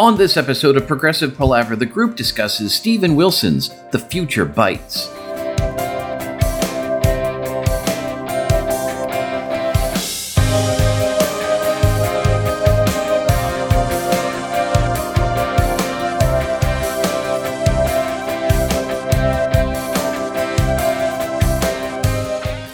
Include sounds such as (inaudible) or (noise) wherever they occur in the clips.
On this episode of Progressive Palaver, the group discusses Steven Wilson's The Future Bites.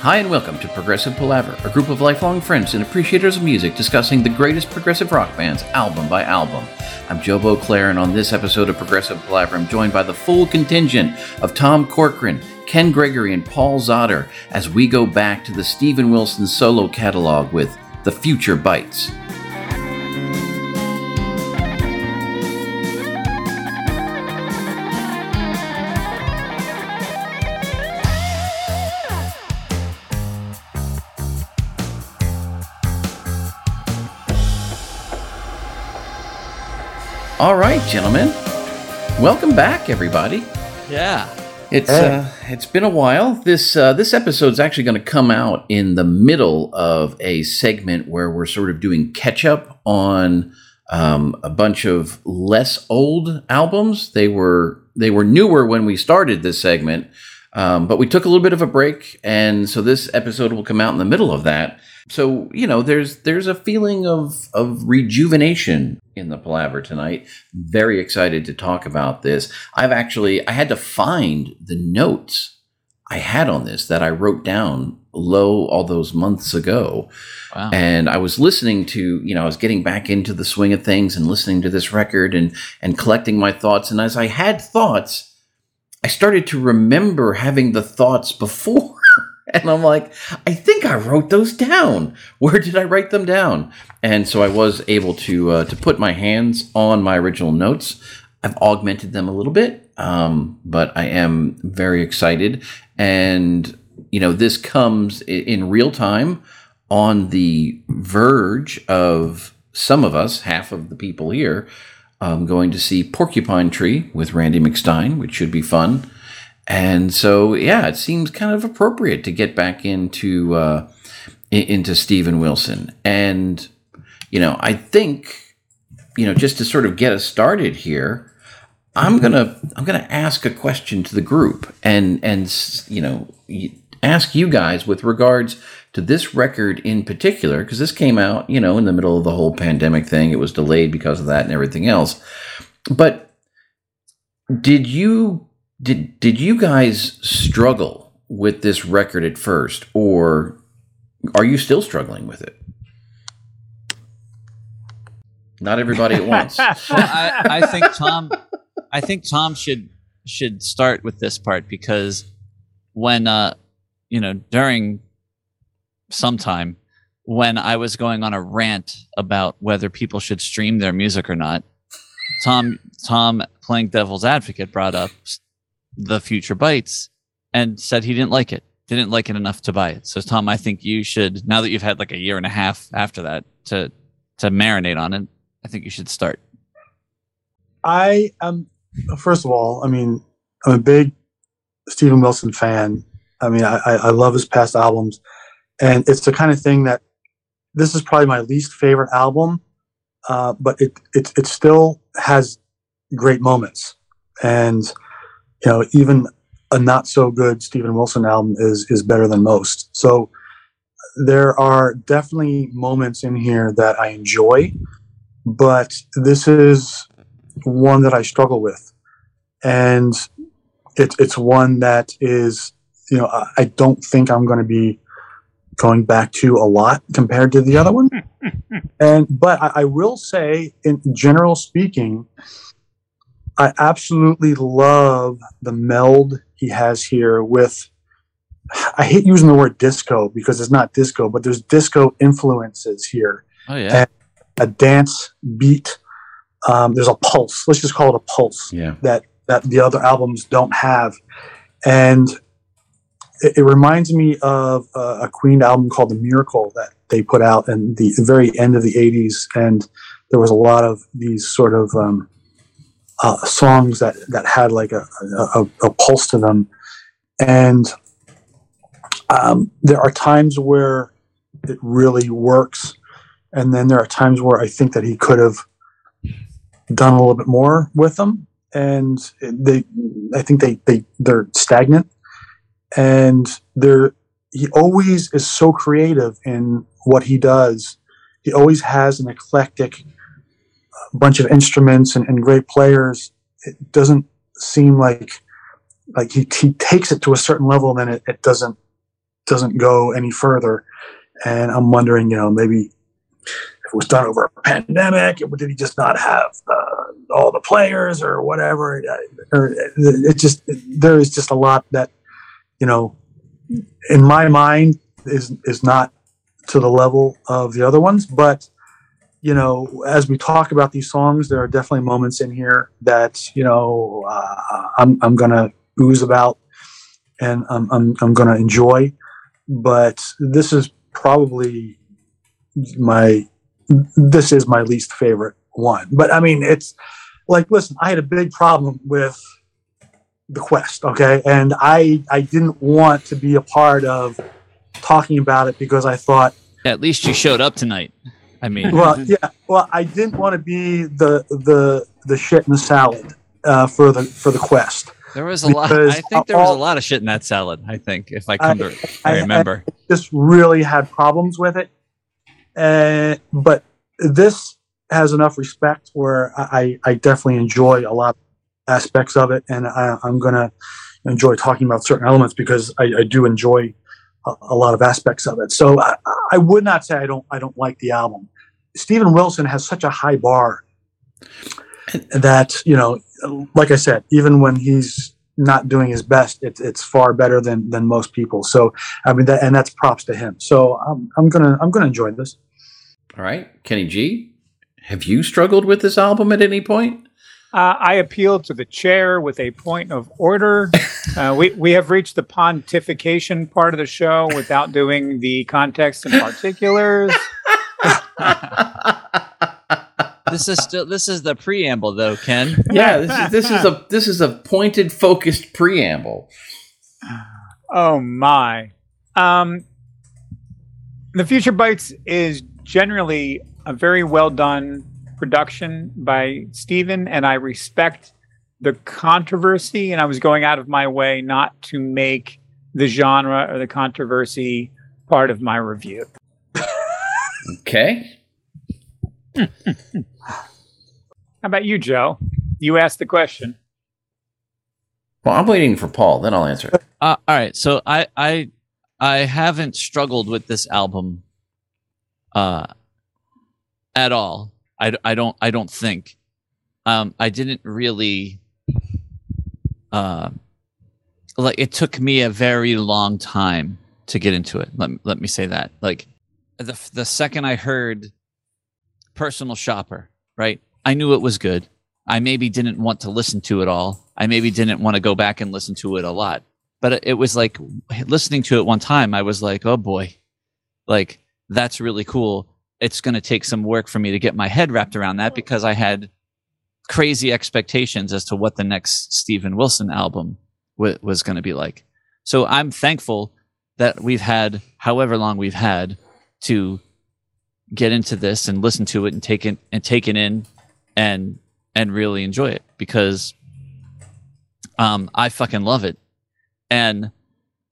Hi, and welcome to Progressive Palaver, a group of lifelong friends and appreciators of music discussing the greatest progressive rock bands album by album. I'm Joe Beauclair, and on this episode of Progressive Palaver, I'm joined by the full contingent of Tom Corcoran, Ken Gregory, and Paul Zotter as we go back to the Steven Wilson solo catalog with The Future Bites. All right, gentlemen. Welcome back, everybody. Yeah. It's uh, it's been a while. This uh, this episode's actually going to come out in the middle of a segment where we're sort of doing catch up on um, a bunch of less old albums. They were they were newer when we started this segment, um, but we took a little bit of a break, and so this episode will come out in the middle of that. So you know, there's there's a feeling of of rejuvenation in the palaver tonight. Very excited to talk about this. I've actually I had to find the notes I had on this that I wrote down low all those months ago. Wow. And I was listening to, you know, I was getting back into the swing of things and listening to this record and and collecting my thoughts. And as I had thoughts, I started to remember having the thoughts before. (laughs) And I'm like, I think I wrote those down. Where did I write them down? And so I was able to uh, to put my hands on my original notes. I've augmented them a little bit, um, but I am very excited. And you know, this comes in real time on the verge of some of us, half of the people here, um, going to see Porcupine Tree with Randy McStine, which should be fun. And so, yeah, it seems kind of appropriate to get back into uh, into Steven Wilson. And you know, I think you know just to sort of get us started here, I'm gonna I'm gonna ask a question to the group, and and you know ask you guys with regards to this record in particular, because this came out you know in the middle of the whole pandemic thing. It was delayed because of that and everything else. But did you did did you guys struggle with this record at first, or are you still struggling with it? Not everybody at once. (laughs) well, I, I think Tom, I think Tom should should start with this part because when uh, you know during some time when I was going on a rant about whether people should stream their music or not, Tom Tom playing devil's advocate brought up the future bites and said he didn't like it didn't like it enough to buy it. So tom i think you should now that you've had like a year and a half after that to to marinate on it i think you should start. I am first of all i mean i'm a big steven wilson fan. I mean i i love his past albums. And it's the kind of thing that this is probably my least favorite album uh, but it, it it still has great moments. And you know, even a not so good Steven Wilson album is is better than most. So there are definitely moments in here that I enjoy, but this is one that I struggle with, and it's it's one that is you know I, I don't think I'm going to be going back to a lot compared to the other one. (laughs) and but I, I will say, in general speaking, I absolutely love the meld he has here with. I hate using the word disco because it's not disco, but there's disco influences here. Oh yeah, and a dance beat. Um, there's a pulse. Let's just call it a pulse. Yeah. That that the other albums don't have, and it, it reminds me of uh, a Queen album called The Miracle that they put out in the very end of the '80s, and there was a lot of these sort of um, uh, songs that that had like a, a, a pulse to them, and um, there are times where it really works, and then there are times where I think that he could have done a little bit more with them, and they, I think they they they're stagnant, and they're he always is so creative in what he does. He always has an eclectic uh, bunch of instruments and, and great players. It doesn't seem like like he, he takes it to a certain level, and then it, it doesn't doesn't go any further. And I'm wondering, you know, maybe if it was done over a pandemic, did he just not have uh, all the players or whatever? Or it just there is just a lot that you know, in my mind, is is not to the level of the other ones. But you know, as we talk about these songs, there are definitely moments in here that you know uh, I'm I'm gonna ooze about and I'm I'm, I'm gonna enjoy. But this is probably my this is my least favorite one. But I mean, it's like, listen, I had a big problem with the quest, okay, and I I didn't want to be a part of talking about it because I thought at least you showed up tonight. I mean, well, (laughs) yeah, well, I didn't want to be the the the shit in the salad uh, for the for the quest. There was a lot. I think there was a lot of shit in that salad. I think, if I come I, to, I, I remember, I just really had problems with it. Uh, but this has enough respect where I, I definitely enjoy a lot of aspects of it, and I, am going to enjoy talking about certain elements because I, I do enjoy a, a, lot of aspects of it. So I, I would not say I don't I don't like the album. Steven Wilson has such a high bar that you know, like I said, even when he's not doing his best, it's it's far better than than most people. So I mean, that, and that's props to him. So I'm I'm gonna I'm gonna enjoy this. All right, Kenny G, have you struggled with this album at any point? Uh, I appeal to the chair with a point of order. (laughs) Uh, we we have reached the pontification part of the show without doing the context and particulars. (laughs) this is still this is the preamble though, Ken. Yeah, this is this is a this is a pointed, focused preamble. Oh my. Um, the Future Bites is generally a very well done production by Steven, and I respect the controversy. And I was going out of my way not to make the genre or the controversy part of my review. Okay. How about you, Joe? You asked the question. Well, I'm waiting for Paul. Then I'll answer it. Uh, all right. So I I I haven't struggled with this album uh, at all. I, I don't I don't think. Um, I didn't really. Uh, like it took me a very long time to get into it. Let let me say that. Like the the second I heard personal shopper, right? I knew it was good. I maybe didn't want to listen to it all. I maybe didn't want to go back and listen to it a lot. But it was like listening to it one time, I was like, oh boy, like that's really cool. It's going to take some work for me to get my head wrapped around that because I had crazy expectations as to what the next Steven Wilson album w- was going to be like. So I'm thankful that we've had however long we've had to get into this and listen to it and take it and take it in and and really enjoy it because um I fucking love it. And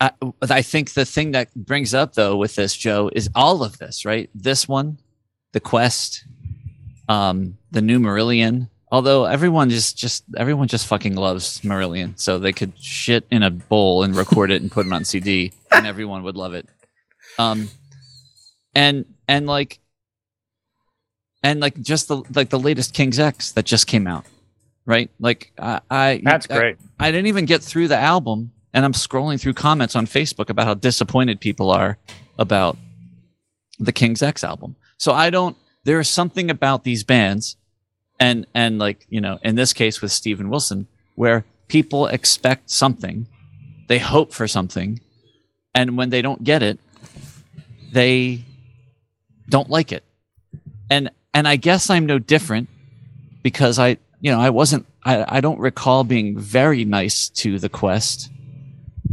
I, I think the thing that brings up though with this Joe is all of this, right? This one, the quest, um, the new Marillion. Although everyone just just everyone just fucking loves Marillion, so they could shit in a bowl and record it and put it on CD, and everyone would love it. Um, and and like and like just the like the latest King's X that just came out, right? Like I, I that's great. I, I didn't even get through the album, and I'm scrolling through comments on Facebook about how disappointed people are about the King's X album. So I don't. There is something about these bands, and and like you know, in this case with Steven Wilson, where people expect something, they hope for something, and when they don't get it, they don't like it. And and I guess I'm no different because I, you know, I wasn't, I, I don't recall being very nice to the quest.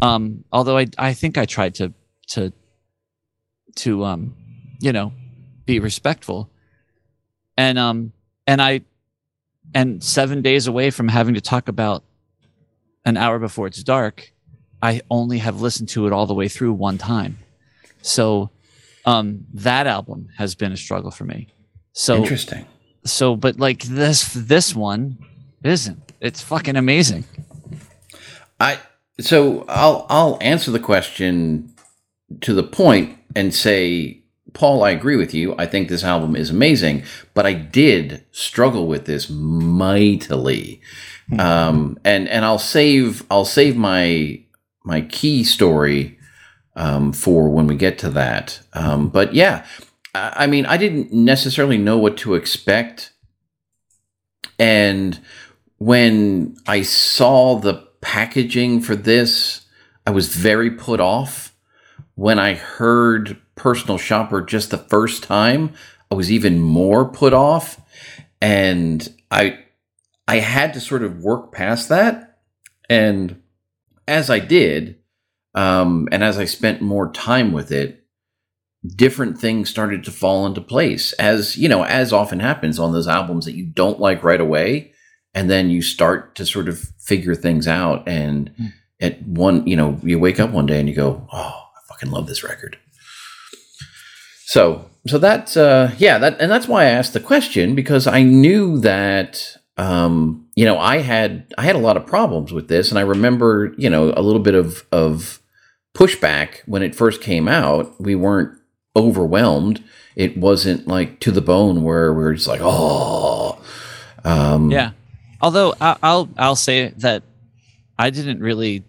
Um, although I, I think I tried to, to, to, um, you know, be respectful. And, um, and I, and seven days away from having to talk about an hour before it's dark, I only have listened to it all the way through one time. So um, that album has been a struggle for me. So Interesting. so but like this this one isn't. It's fucking amazing. I so I'll I'll answer the question to the point and say, Paul, I agree with you. I think this album is amazing, but I did struggle with this mightily. Um, and and I'll save I'll save my my key story um, for when we get to that. Um, but yeah, I, I mean, I didn't necessarily know what to expect, and when I saw the packaging for this, I was very put off. When I heard Personal Shopper just the first time, I was even more put off. And I I had to sort of work past that. And as I did, um, and as I spent more time with it, different things started to fall into place. As you know, as often happens on those albums that you don't like right away, and then you start to sort of figure things out. And Mm. at one, you know, you wake up one day and you go, "Oh, I fucking love this record." So, so that's uh, yeah, that and that's why I asked the question because I knew that um, you know I had I had a lot of problems with this, and I remember you know a little bit of of pushback when it first came out. We weren't overwhelmed. It wasn't like to the bone where we are just like, oh, um, Yeah. Although I- I'll I'll say that I didn't really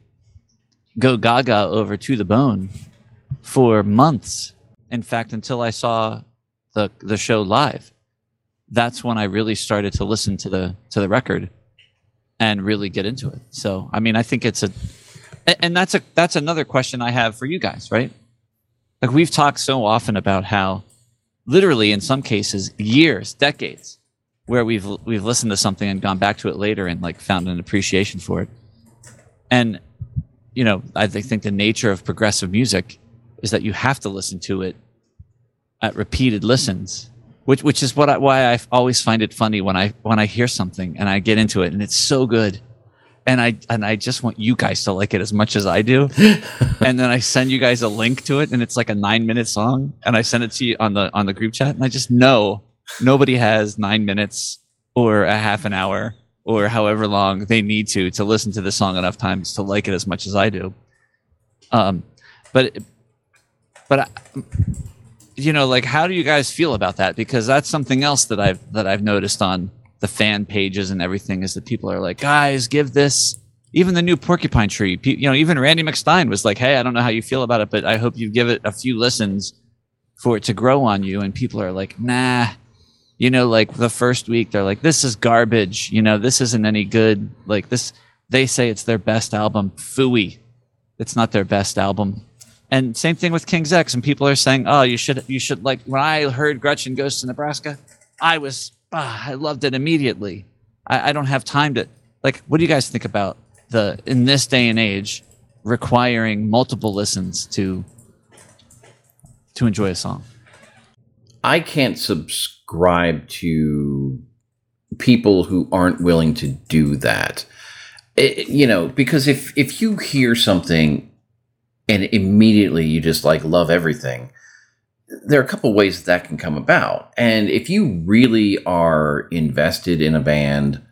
go gaga over to the bone for months. In fact, until I saw the the show live, that's when I really started to listen to the to the record and really get into it. So I mean, I think it's a a- and that's a that's another question I have for you guys, right? Like we've talked so often about how literally in some cases years, decades where we've we've listened to something and gone back to it later and like found an appreciation for it. And you know, I think the nature of progressive music is that you have to listen to it at repeated listens, which which is what I, why I always find it funny when I when I hear something and I get into it and it's so good, and I and I just want you guys to like it as much as I do, (laughs) and then I send you guys a link to it and it's like a nine minute song and I send it to you on the on the group chat and I just know nobody has nine minutes or a half an hour or however long they need to to listen to the song enough times to like it as much as I do. Um, but but I, you know, like, how do you guys feel about that? Because that's something else that I've that I've noticed on the fan pages and everything is that people are like, guys, give this. Even the new Porcupine Tree, you know, even Randy McStine was like, "Hey, I don't know how you feel about it, but I hope you give it a few listens for it to grow on you." And people are like, "Nah, you know like the first week they're like this is garbage. You know this isn't any good. Like this they say it's their best album. Fooey. It's not their best album. And same thing with king's x and people are saying oh you should you should like when i heard gretchen goes to nebraska i was ah, i loved it immediately I, I don't have time to like what do you guys think about the in this day and age requiring multiple listens to to enjoy a song I can't subscribe to people who aren't willing to do that. It- you know, because if if you hear something and immediately you just like love everything, there are a couple ways that, that can come about. And if you really are invested in a band,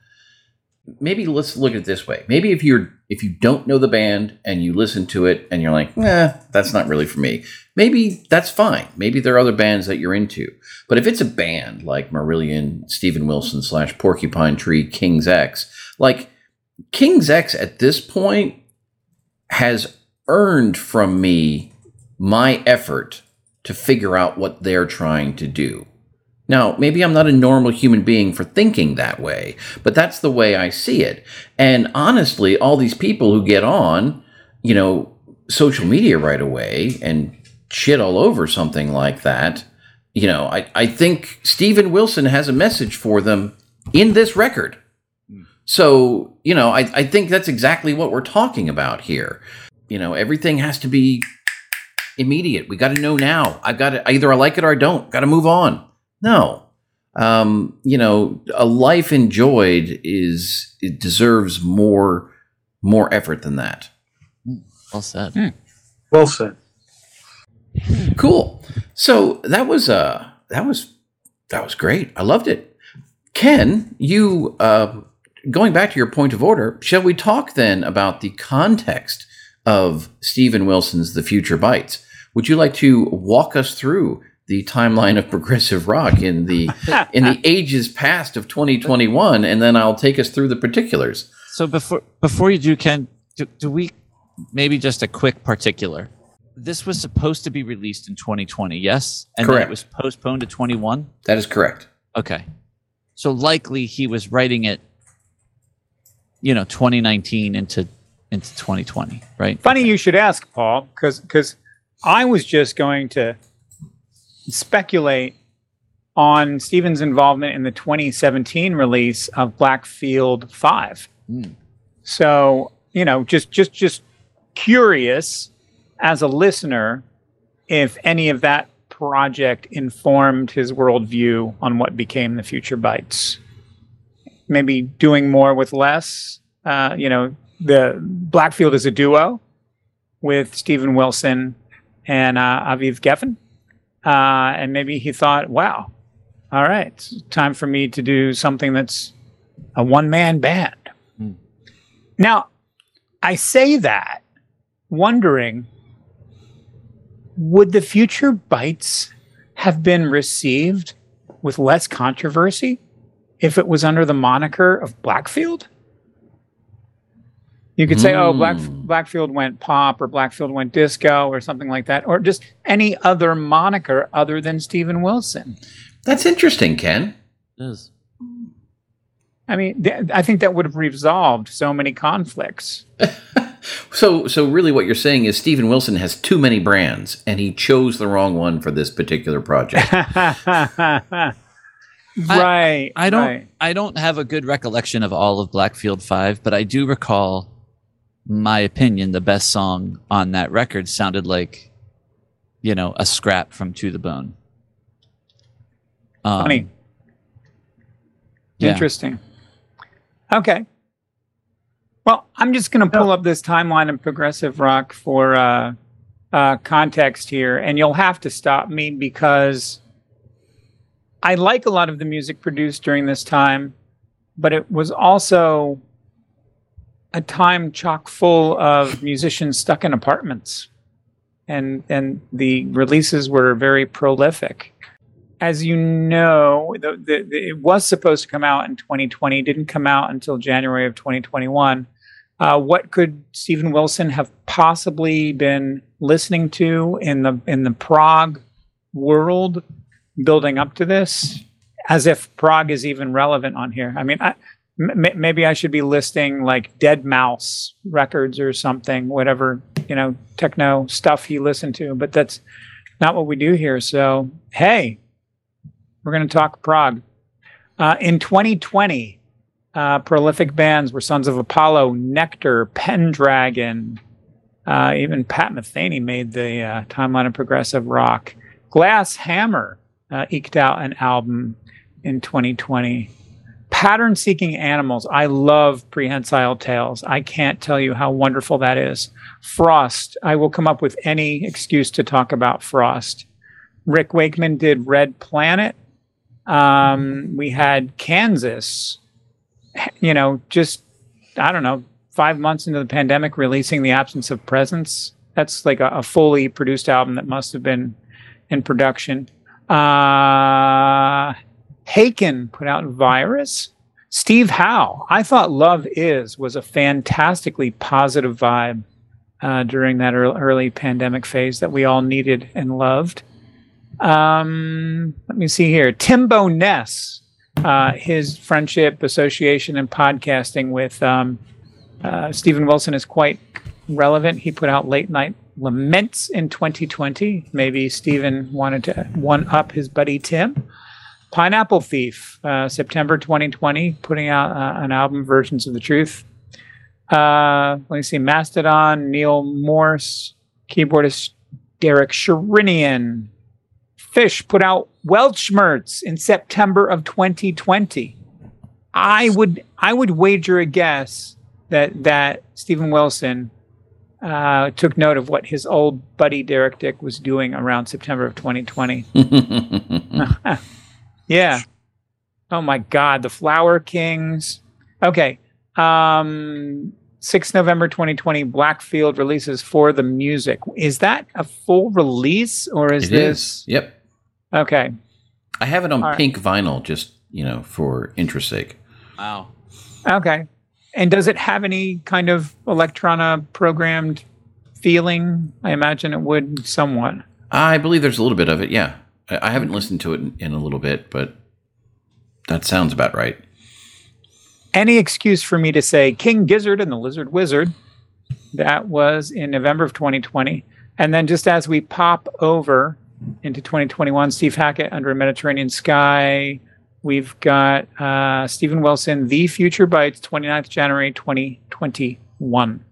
maybe let's look at it this way. Maybe if you're if you don't know the band and you listen to it and you're like, nah, that's not really for me. Maybe that's fine. Maybe there are other bands that you're into. But if it's a band like Marillion, Steven Wilson slash Porcupine Tree, King's X, like King's X at this point has earned from me my effort to figure out what they're trying to do. Now, maybe I'm not a normal human being for thinking that way, but that's the way I see it. And honestly, all these people who get on, you know, social media right away and shit all over something like that, you know, I, I think Steven Wilson has a message for them in this record. So, you know, I, I think that's exactly what we're talking about here. You know, everything has to be immediate. We got to know now. I got to either I like it or I don't. Got to move on. No. Um, you know, a life enjoyed is it deserves more more effort than that. Well said. Hmm. Well said. Cool. So that was uh that was that was great. I loved it. Ken, you uh going back to your point of order, shall we talk then about the context of Steven Wilson's The Future Bites? Would you like to walk us through the timeline of progressive rock in the (laughs) in the ages past of 2021 and then I'll take us through the particulars. So before before you do, Ken, do, do we maybe just a quick particular? This was supposed to be released in 2020, yes, and then it was postponed to 21. That is correct. Okay, so likely he was writing it, you know, 2019 into into 2020, right? Funny you should ask, Paul, because because I was just going to speculate on Steven's involvement in the 2017 release of Blackfield Five. Hmm. So you know, just just just curious as a listener if any of that project informed his worldview on what became the Future Bites. Maybe doing more with less. Uh, you know, the Blackfield is a duo with Steven Wilson and uh, Aviv Geffen. Uh, and maybe he thought, wow, all right, time for me to do something that's a one man band. Hmm. Now, I say that wondering would the future bites have been received with less controversy if it was under the moniker of Blackfield? You could say, oh, Black, Hmm. Blackfield went pop or Blackfield went disco or something like that, or just any other moniker other than Steven Wilson. That's interesting, Ken. It is. I mean, th- I think that would have resolved so many conflicts. (laughs) So, so really, what you're saying is Steven Wilson has too many brands, and he chose the wrong one for this particular project. (laughs) right. I don't right. I don't have a good recollection of all of Blackfield 5, but I do recall my opinion the best song on that record sounded like you know, a scrap from To the Bone. Um, Funny. yeah. Interesting. Okay. Well, I'm just going to pull up this timeline of progressive rock for uh, uh, context here, and you'll have to stop me because I like a lot of the music produced during this time, but it was also a time chock full of musicians stuck in apartments, and and the releases were very prolific as you know, the, the, the, it was supposed to come out in 2020, didn't come out until January of 2021. Uh, what could Steven Wilson have possibly been listening to in the in the prog world building up to this? As if prog is even relevant on here. I mean, I, m- maybe I should be listing like Deadmau5 records or something, whatever you know, techno stuff he listened to. But that's not what we do here. So hey, we're going to talk prog. Uh, in 2020, uh, prolific bands were Sons of Apollo, Nektar, Pendragon. Uh, even Pat Metheny made the uh, timeline of progressive rock. Glass Hammer uh, eked out an album in 2020. Pattern Seeking Animals. I love Prehensile Tales. I can't tell you how wonderful that is. Frost. I will come up with any excuse to talk about Frost. Rick Wakeman did Red Planet. Um, we had Kansas, you know, just, I don't know, five months into the pandemic, releasing The Absence of Presence. That's like a, a fully produced album that must have been in production. Uh, Haken put out Virus. Steve Howe. I thought Love Is was a fantastically positive vibe uh, during that early pandemic phase that we all needed and loved. Um, let me see here. Tim Bowness, uh, his friendship, association, and podcasting with um, uh, Steven Wilson is quite relevant. He put out Late Night Laments in 2020. Maybe Steven wanted to one up his buddy Tim. Pineapple Thief, uh, September 2020, putting out uh, an album, Versions of the Truth. Uh, let me see. Mastodon, Neal Morse, keyboardist Derek Sherinian, Fish put out Weltschmerz in September of 2020. I would I would wager a guess that that Steven Wilson uh, took note of what his old buddy Derek Dick was doing around September of 2020. (laughs) (laughs) (laughs) yeah. Oh my God, the Flower Kings. Okay. Um, 6 November 2020, Blackfield releases for the music. Is that a full release or is It this? is. Yep. Okay. I have it on All right. pink vinyl, just you know, for interest sake. Wow. Okay. And does it have any kind of Electrona programmed feeling? I imagine it would somewhat. I believe there's a little bit of it. Yeah, I, haven't listened to it in, in a little bit, but that sounds about right. Any excuse for me to say King Gizzard and the Lizard Wizard. That was in November of 2020. And then just as we pop over into 2021, Steve Hackett under a Mediterranean sky. We've got uh, Steven Wilson, The Future Bites, 29th January 2021.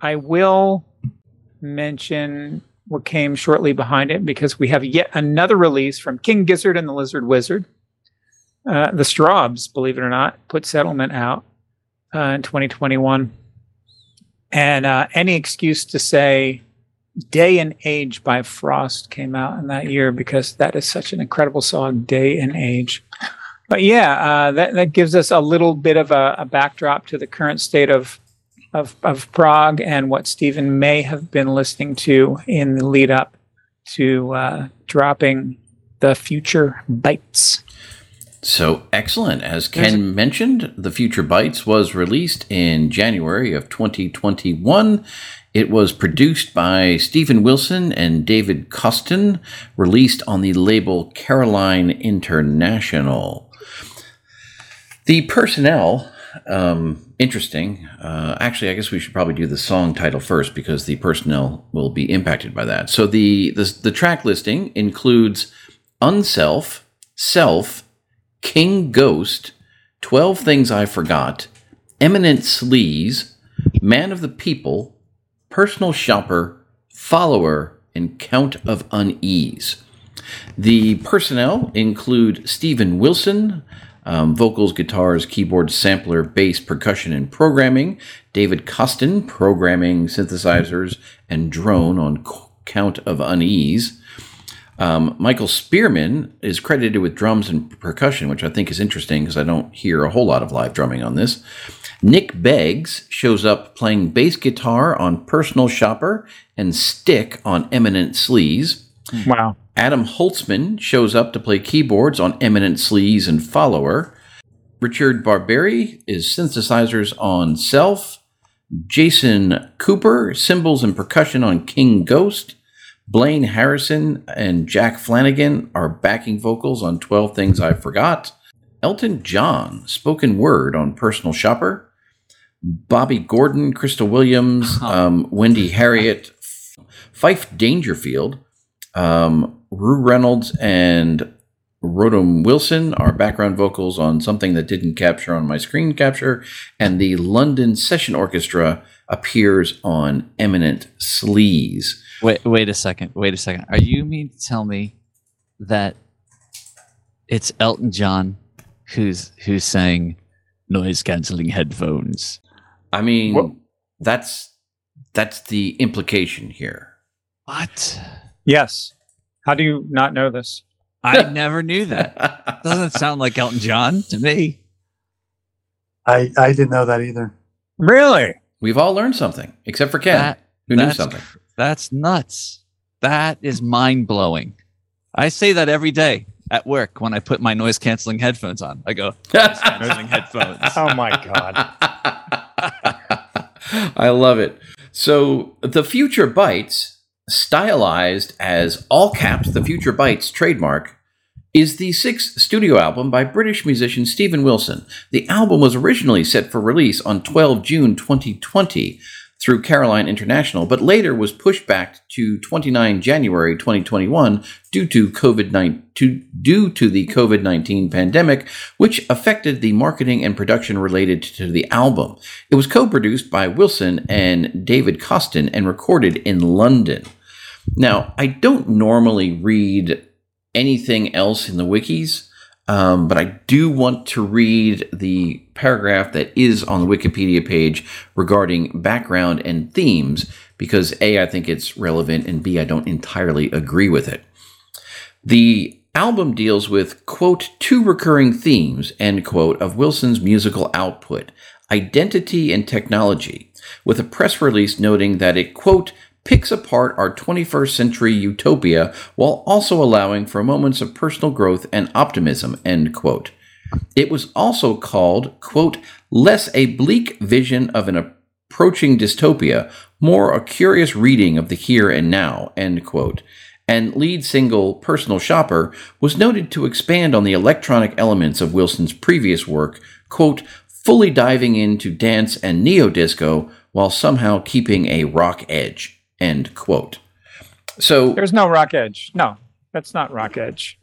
I will mention what came shortly behind it because we have yet another release from King Gizzard and the Lizard Wizard. Uh, the Strawbs, believe it or not, put Settlement out uh, in 2021. And uh, any excuse to say Day and Age by Frost came out in that year because that is such an incredible song, Day and Age. But yeah, uh, that, that gives us a little bit of a, a backdrop to the current state of, of, of prog and what Steven may have been listening to in the lead up to uh, dropping the Future Bites. So excellent. As Ken mentioned, The Future Bites was released in January of 2021. It was produced by Steven Wilson and David Kosten, released on the label Caroline International. The personnel, um, interesting. Uh, actually, I guess we should probably do the song title first because the personnel will be impacted by that. So the the, the track listing includes Unself, Self, King Ghost, 12 Things I Forgot, Eminent Sleaze, Man of the People, Personal Shopper, Follower, and Count of Unease. The personnel include Steven Wilson, um, vocals, guitars, keyboard, sampler, bass, percussion, and programming. David Kosten, programming, synthesizers, and drone on Count of Unease. Um, Michael Spearman is credited with drums and percussion, which I think is interesting because I don't hear a whole lot of live drumming on this. Nick Beggs shows up playing bass guitar on Personal Shopper and Stick on Eminent Sleaze. Wow. Adam Holtzman shows up to play keyboards on Eminent Sleaze and Follower. Richard Barbieri is synthesizers on Self. Jason Cooper, cymbals and percussion on King Ghost. Blaine Harrison and Jack Flanagan are backing vocals on 12 Things I Forgot. Elton John, spoken word on Personal Shopper. Bobby Gordon, Crystal Williams, (laughs) um, Wendy Harriet, Fyfe Dangerfield, um, Rue Reynolds, and Rotem Wilson are background vocals on something that didn't capture on my screen capture, and the London Session Orchestra appears on Eminent Sleaze. Wait, wait a second. Wait a second. Are you mean to tell me that it's Elton John who's who's saying noise canceling headphones? I mean, Wha- that's that's the implication here. What? Yes. How do you not know this? I (laughs) never knew that. Doesn't sound like Elton John to me. I, I didn't know that either. Really? We've all learned something, except for Ken, That- who knew something. That's nuts. That is mind blowing. I say that every day at work when I put my noise canceling headphones on. I go, (laughs) noise canceling headphones. Oh my God. (laughs) I love it. So the Future Bites, stylized as all caps, the Future Bites trademark, is the sixth studio album by British musician Steven Wilson. The album was originally set for release on 12 June 2020 through Caroline International, but later was pushed back to 29 January 2021 due to COVID-19 due to the COVID-19 pandemic, which affected the marketing and production related to the album. It was co-produced by Wilson and David Kosten and recorded in London. Now, I don't normally read anything else in the wikis. Um, but I do want to read the paragraph that is on the Wikipedia page regarding background and themes because A, I think it's relevant, and B, I don't entirely agree with it. The album deals with, quote, two recurring themes, end quote, of Wilson's musical output identity and technology, with a press release noting that it, quote, picks apart our 21st century utopia while also allowing for moments of personal growth and optimism, end quote. It was also called, quote, less a bleak vision of an approaching dystopia, more a curious reading of the here and now, end quote. And lead single Personal Shopper was noted to expand on the electronic elements of Wilson's previous work, quote, fully diving into dance and neo disco while somehow keeping a rock edge. End quote. So there's no rock edge. No, that's not rock edge. (laughs)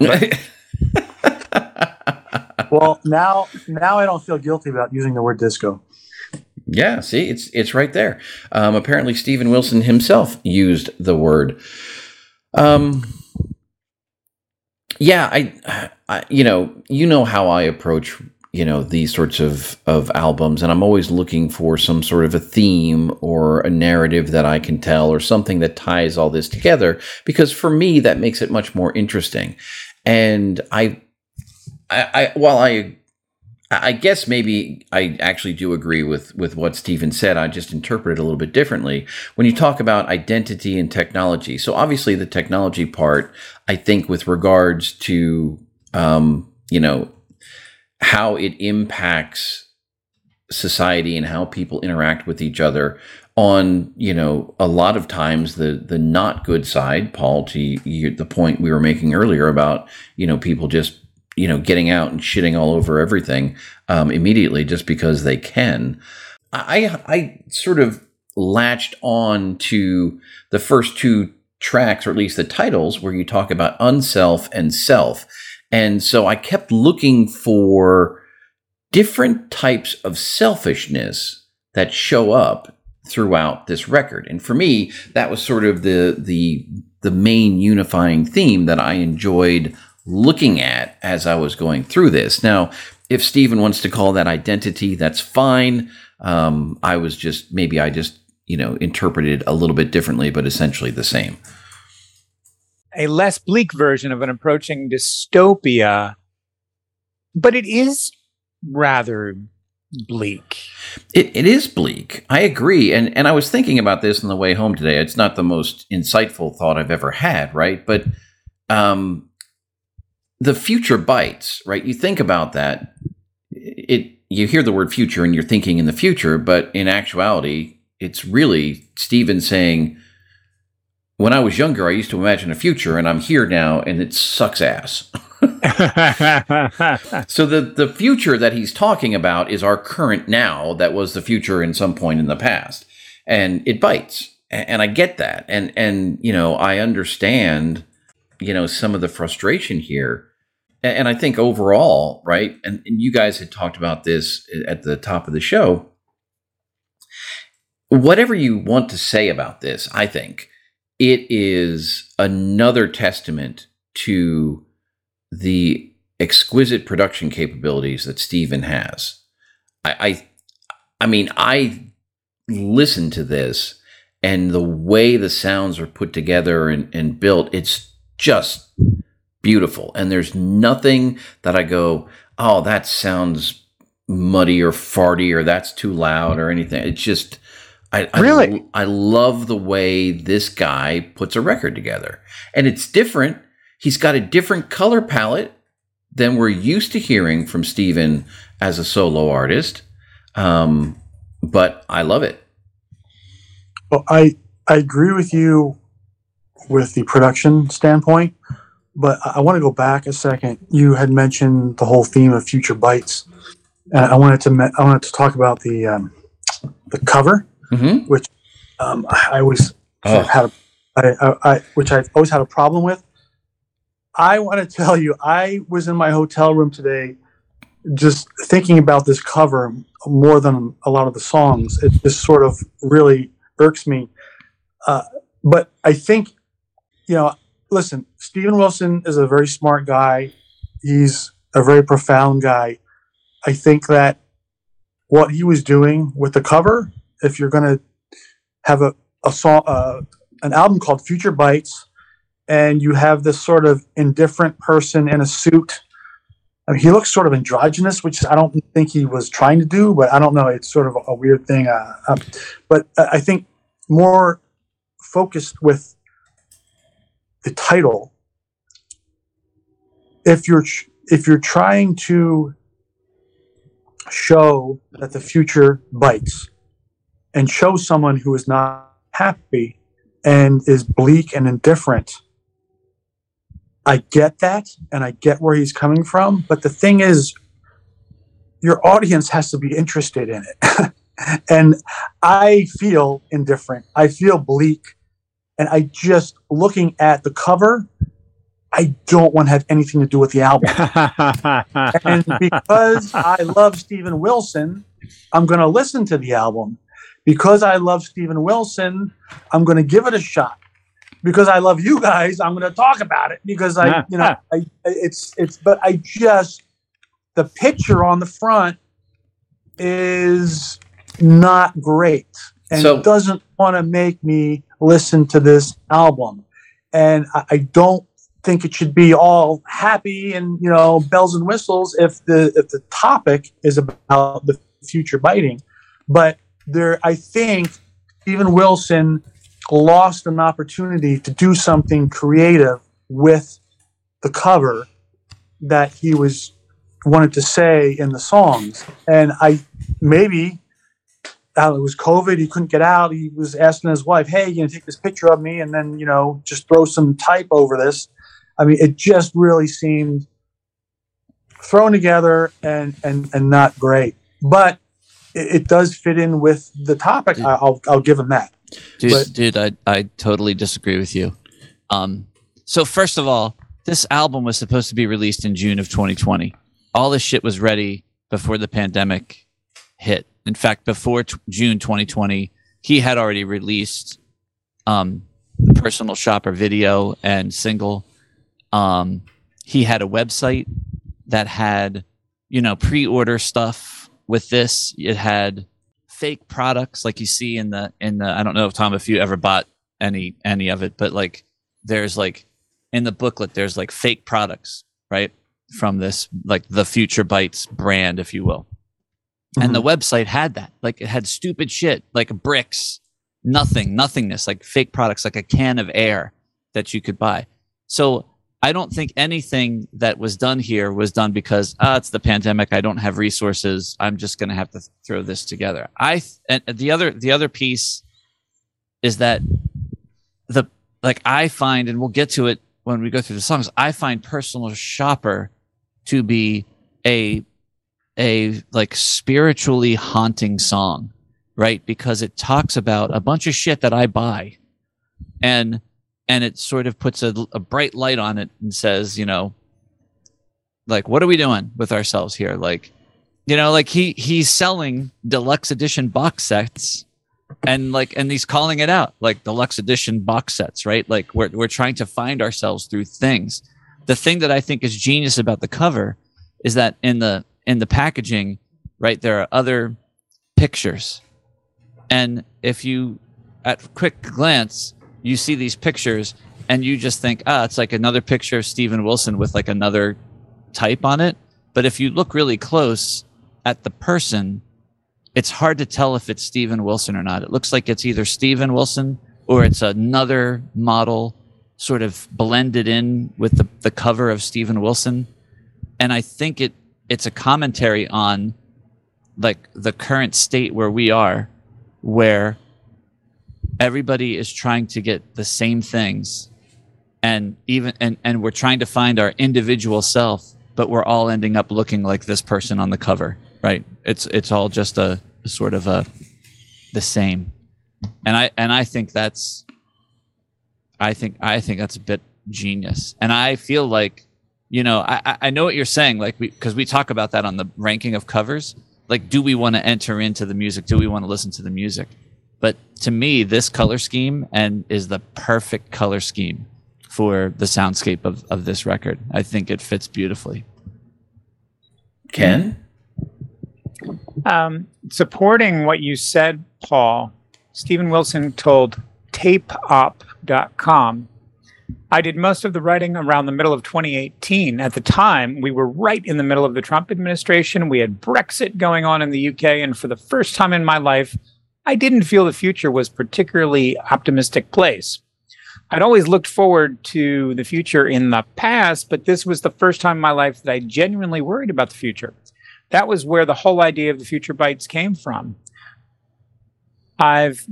well, now now I don't feel guilty about using the word disco. Yeah, see, it's it's right there. Um, apparently, Steven Wilson himself used the word. Um, yeah, I, I, you know, you know how I approach you know these sorts of of albums and i'm always looking for some sort of a theme or a narrative that i can tell or something that ties all this together because for me that makes it much more interesting and i i, I while i I guess maybe I actually do agree with with what steven said. I just interpret it a little bit differently. When you talk about identity and technology, so obviously the technology part, I think with regards to um, you know how it impacts society and how people interact with each other on you know a lot of times the the not good side paul to you, the point we were making earlier about you know people just you know getting out and shitting all over everything um, immediately just because they can. I i sort of latched on to the first two tracks or at least the titles where you talk about unself and self and so I kept looking for different types of selfishness that show up throughout this record. And for me, that was sort of the the the main unifying theme that I enjoyed looking at as I was going through this. Now, if Steven wants to call that identity, that's fine. Um, I was just maybe I just you know interpreted a little bit differently, but essentially the same a less bleak version of an approaching dystopia, but it is rather bleak. It, it is bleak. I agree. And and I was thinking about this on the way home today. It's not the most insightful thought I've ever had, right? But um the future bites, right? You think about that. It you hear the word future and you're thinking in the future, but in actuality, it's really Steven saying when I was younger, I used to imagine a future, and I'm here now, and it sucks ass. (laughs) so the the future that he's talking about is our current now. That was the future in some point in the past, and it bites. And I get that, and and you know I understand, you know some of the frustration here, and I think overall, right? And, and you guys had talked about this eh, at the top of the show. Whatever you want to say about this, I think it is another testament to the exquisite production capabilities that Steven has. I, I, I mean, I listen to this and the way the sounds are put together and, and built, it's just beautiful. And there's nothing that I go, oh, that sounds muddy or farty or that's too loud or anything. It's just I, I really I love the way this guy puts a record together, and it's different. He's got a different color palette than we're used to hearing from Steven as a solo artist. Um, but I love it. Well, I I agree with you with the production standpoint, but I want to go back a second. You had mentioned the whole theme of future bites, and I wanted to I wanted to talk about the um, the cover mm-hmm. which um, I always oh. had a, I, I, I, which I always had a problem with. I want to tell you, I was in my hotel room today, just thinking about this cover more than a lot of the songs. It just sort of really irks me. Uh, but I think, you know, listen, Steven Wilson is a very smart guy. He's a very profound guy. I think that what he was doing with the cover, if you're going to have a, a song, uh, an album called Future Bites, and you have this sort of indifferent person in a suit. I mean, he looks sort of androgynous, which I don't think he was trying to do, but I don't know. It's sort of a weird thing. Uh, um, but I think more focused with the title. If you're if you're trying to show that the future bites and show someone who is not happy and is bleak and indifferent I get that and I get where he's coming from. But the thing is, your audience has to be interested in it. (laughs) and I feel indifferent. I feel bleak. And I just, looking at the cover, I don't want to have anything to do with the album. (laughs) and because I love Steven Wilson, I'm going to listen to the album. Because I love Steven Wilson, I'm going to give it a shot. Because I love you guys, I'm going to talk about it. Because I, you know, I, it's it's. But I just the picture on the front is not great. And so, doesn't want to make me listen to this album, and I, I don't think it should be all happy and you know bells and whistles if the if the topic is about the future biting, but there I think Steven Wilson lost an opportunity to do something creative with the cover that he was wanted to say in the songs. And I maybe uh, it was COVID. He couldn't get out. He was asking his wife, "Hey, you know, take this picture of me, and then you know, just throw some type over this." I mean, it just really seemed thrown together and and and not great. But it, it does fit in with the topic. I'll I'll give him that. Dude, but, dude, I, I totally disagree with you. Um, so first of all, this album was supposed to be released in June of 2020. All this shit was ready before the pandemic hit. In fact, before t- June 2020, he had already released um, the personal shopper video and single. Um, he had a website that had, you know, pre-order stuff with this. It had fake products like you see in the in the I don't know if Tom if you ever bought any any of it, but like there's like in the booklet there's like fake products, right? From this like the Future Bites brand, if you will. Mm-hmm. And the mm-hmm. website had that. Like it had stupid shit, like bricks, nothing, nothingness, like fake products, like a can of air that you could buy. So I don't think anything that was done here was done because ah, it's the pandemic. I don't have resources. I'm just going to have to throw this together. I and the other the other piece is that the like I find, and we'll get to it when we go through the songs. I find "Personal Shopper" to be a a like spiritually haunting song, right? Because it talks about a bunch of shit that I buy, and and it sort of puts a, a bright light on it and says, you know, like what are we doing with ourselves here? Like, you know, like he he's selling deluxe edition box sets and like and he's calling it out like deluxe edition box sets, right? Like we're we're trying to find ourselves through things. The thing that I think is genius about the cover is that in the in the packaging, right, there are other pictures. And if you at quick glance you see these pictures and you just think, ah, it's like another picture of Steven Wilson with like another type on it. But if you look really close at the person, it's hard to tell if it's Steven Wilson or not. It looks like it's either Steven Wilson or it's another model sort of blended in with the, the cover of Steven Wilson. And I think it it's a commentary on like the current state where we are, where everybody is trying to get the same things. And even and, and we're trying to find our individual self but we're all ending up looking like this person on the cover right? It's it's all just a, a sort of a the same. And i and i think that's i think i think that's a bit genius. And i feel like you know i i know what you're saying like because we, we talk about that on the ranking of covers. Like do we want to enter into the music? Do we want to listen to the music but to me, this color scheme and is the perfect color scheme for the soundscape of, of this record. I think it fits beautifully. Ken? Um, supporting what you said, Paul, Steven Wilson told tapeop.com I did most of the writing around the middle of 2018. At the time, we were right in the middle of the Trump administration. We had Brexit going on in the UK. And for the first time in my life, I didn't feel the future was particularly optimistic place. I'd always looked forward to the future in the past, but this was the first time in my life that I genuinely worried about the future. That was where the whole idea of the future bites came from. I've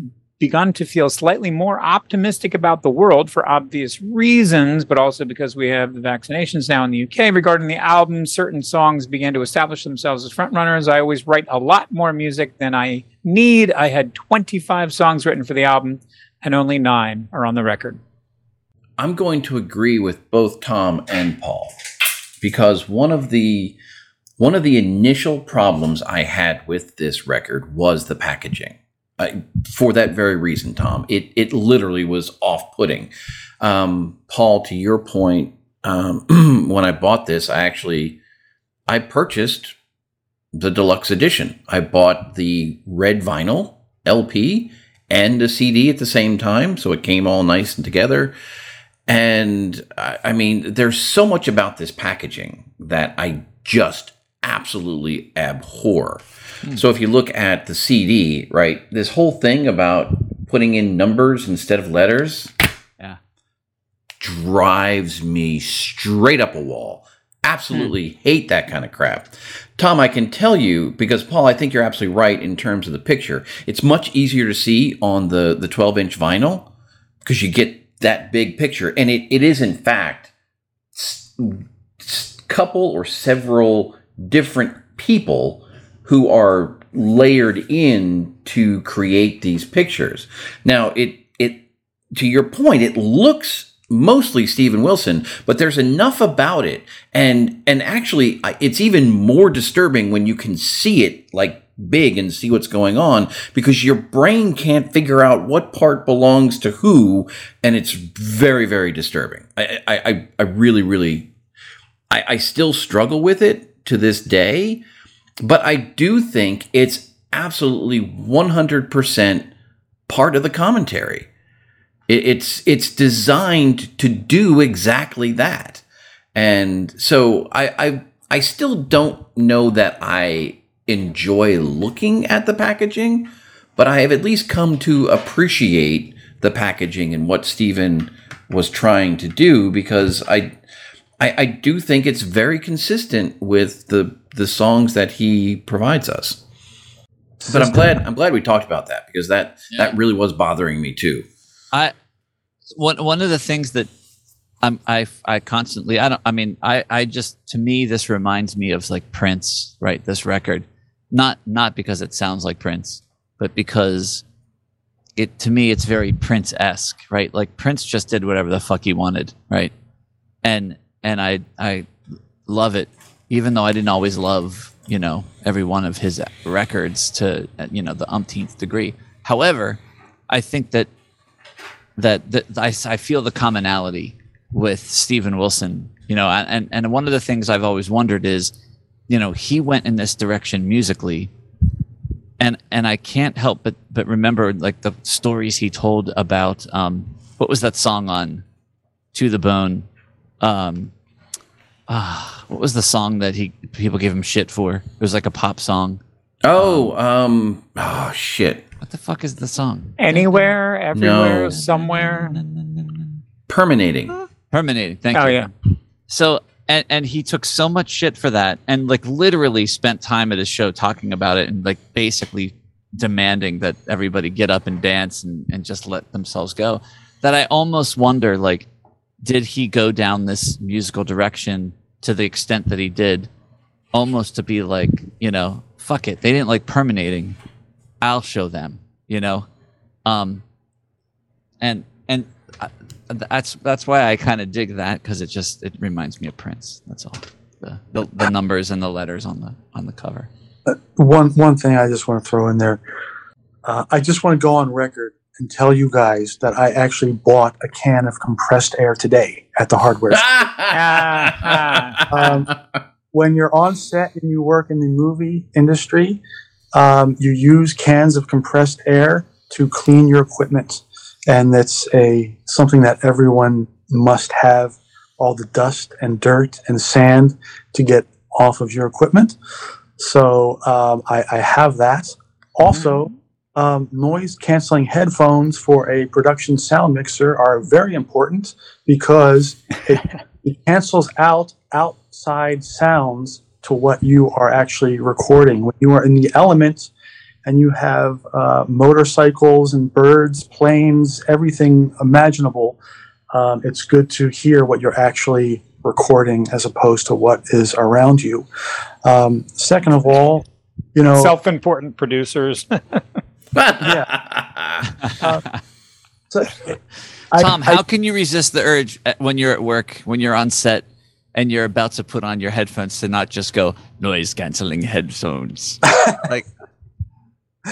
begun to feel slightly more optimistic about the world for obvious reasons, but also because we have the vaccinations now in the UK. Regarding the album, certain songs began to establish themselves as frontrunners. I always write a lot more music than I need. I had 25 songs written for the album, and only nine are on the record. I'm going to agree with both Tom and Paul because one of the one of the initial problems I had with this record was the packaging for that very reason, Tom. It it literally was off putting. Um, Paul, to your point, um, (clears throat) when I bought this, I actually I purchased the deluxe edition. I bought the red vinyl LP and a CD at the same time, so it came all nice and together. And I, I mean, there's so much about this packaging that I just absolutely abhor. Mm. So if you look at the CD, right, this whole thing about putting in numbers instead of letters, yeah, drives me straight up a wall. Absolutely mm. hate that kind of crap. Tom, I can tell you because Paul, I think you're absolutely right in terms of the picture. It's much easier to see on the the 12 inch vinyl because you get that big picture, and it, it is in fact a couple or several different people who are layered in to create these pictures. Now, it it to your point, it looks mostly Steven Wilson, but there's enough about it, and and actually, it's even more disturbing when you can see it like big and see what's going on because your brain can't figure out what part belongs to who, and it's very very disturbing. I I I really really I, I still struggle with it to this day. But I do think it's absolutely 100% part of the commentary. it's it's designed to do exactly that. And so I, I I still don't know that I enjoy looking at the packaging, but I have at least come to appreciate the packaging and what Steven was trying to do because I I, I do think it's very consistent with the the songs that he provides us. But I'm glad I'm glad we talked about that because that yeah. that really was bothering me too. I one one of the things that I'm I I constantly I don't I mean I I just to me this reminds me of like Prince right this record not not because it sounds like Prince but because it to me it's very Prince esque right like Prince just did whatever the fuck he wanted right and and I I love it, even though I didn't always love you know every one of his records to you know the umpteenth degree. However, I think that that, that I, I feel the commonality with Steven Wilson. You know, and and one of the things I've always wondered is, you know, he went in this direction musically, and and I can't help but but remember like the stories he told about um, what was that song on To the Bone um, ah, what was the song that he people gave him shit for? It was like a pop song. Oh, um, oh shit. What the fuck is the song? Anywhere, everywhere, no. somewhere. Permanating. Permanating. Thank oh, you. yeah. So and and he took so much shit for that and like literally spent time at his show talking about it and like basically demanding that everybody get up and dance and, and just let themselves go that i almost wonder like did he go down this musical direction to the extent that he did, almost to be like, you know, fuck it, they didn't like Permanating, I'll show them, you know, um, and and that's that's why I kind of dig that because it just it reminds me of Prince. That's all. The, the, the numbers and the letters on the on the cover. Uh, one one thing I just want to throw in there. Uh, I just want to go on record and tell you guys that I actually bought a can of compressed air today at the hardware store. (laughs) Um, when you're on set and you work in the movie industry, um, you use cans of compressed air to clean your equipment, and that's a something that everyone must have. All the dust and dirt and sand to get off of your equipment. So um, I, I have that. Also, um, noise canceling headphones for a production sound mixer are very important because it, (laughs) it cancels out outside sounds to what you are actually recording. When you are in the element and you have uh, motorcycles and birds, planes, everything imaginable, um, it's good to hear what you're actually recording as opposed to what is around you. Um, second of all, you know, Self-important producers. (laughs) (laughs) so- Tom, I- how can you resist the urge at- when you're at work, when you're on set, and you're about to put on your headphones to not just go noise canceling headphones? (laughs) like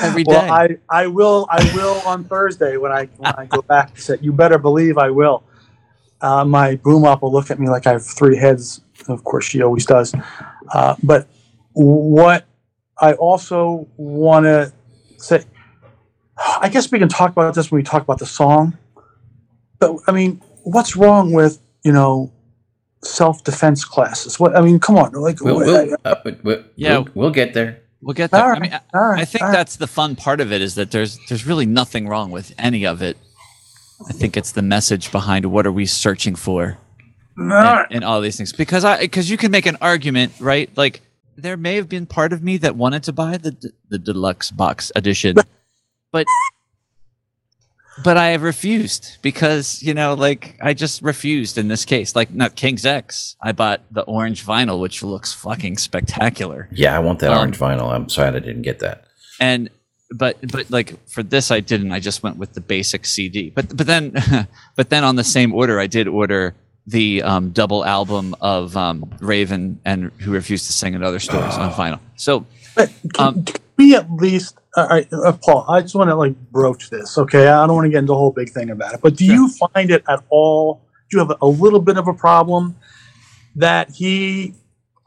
every day. Well, I, I will I will on Thursday when I when I go back to set. You better believe I will. Uh, my boom up will look at me like I have three heads. Of course, she always does. Uh, but what I also want to say, I guess we can talk about this when we talk about the song. But I mean, what's wrong with you know self defense classes? What I mean, come on, like we'll, we'll, uh, we'll, Yeah. we'll, we'll get there. we'll get there. all I mean, I, I think all right. that's the fun part of it is that there's there's really nothing wrong with any of it. I think it's the message behind what are we searching for All right. and, and all these things because I because you can make an argument right like there may have been part of me that wanted to buy the the deluxe box edition (laughs) but but I have refused because you know like I just refused in this case. Like not King's X I bought the orange vinyl which looks fucking spectacular. Yeah, I want that Um, orange vinyl. I'm sad I didn't get that. and but but like for this i didn't. I just went with the basic cd but but then (laughs) but then on the same order i did order the um, double album of um, raven and who refused to sing and Other Stories on vinyl. So But can, Um, can we at least, all right, uh, Paul? I just want to like broach this, okay? I don't want to get into the whole big thing about it, but do you find it at all? Do you have a little bit of a problem that he,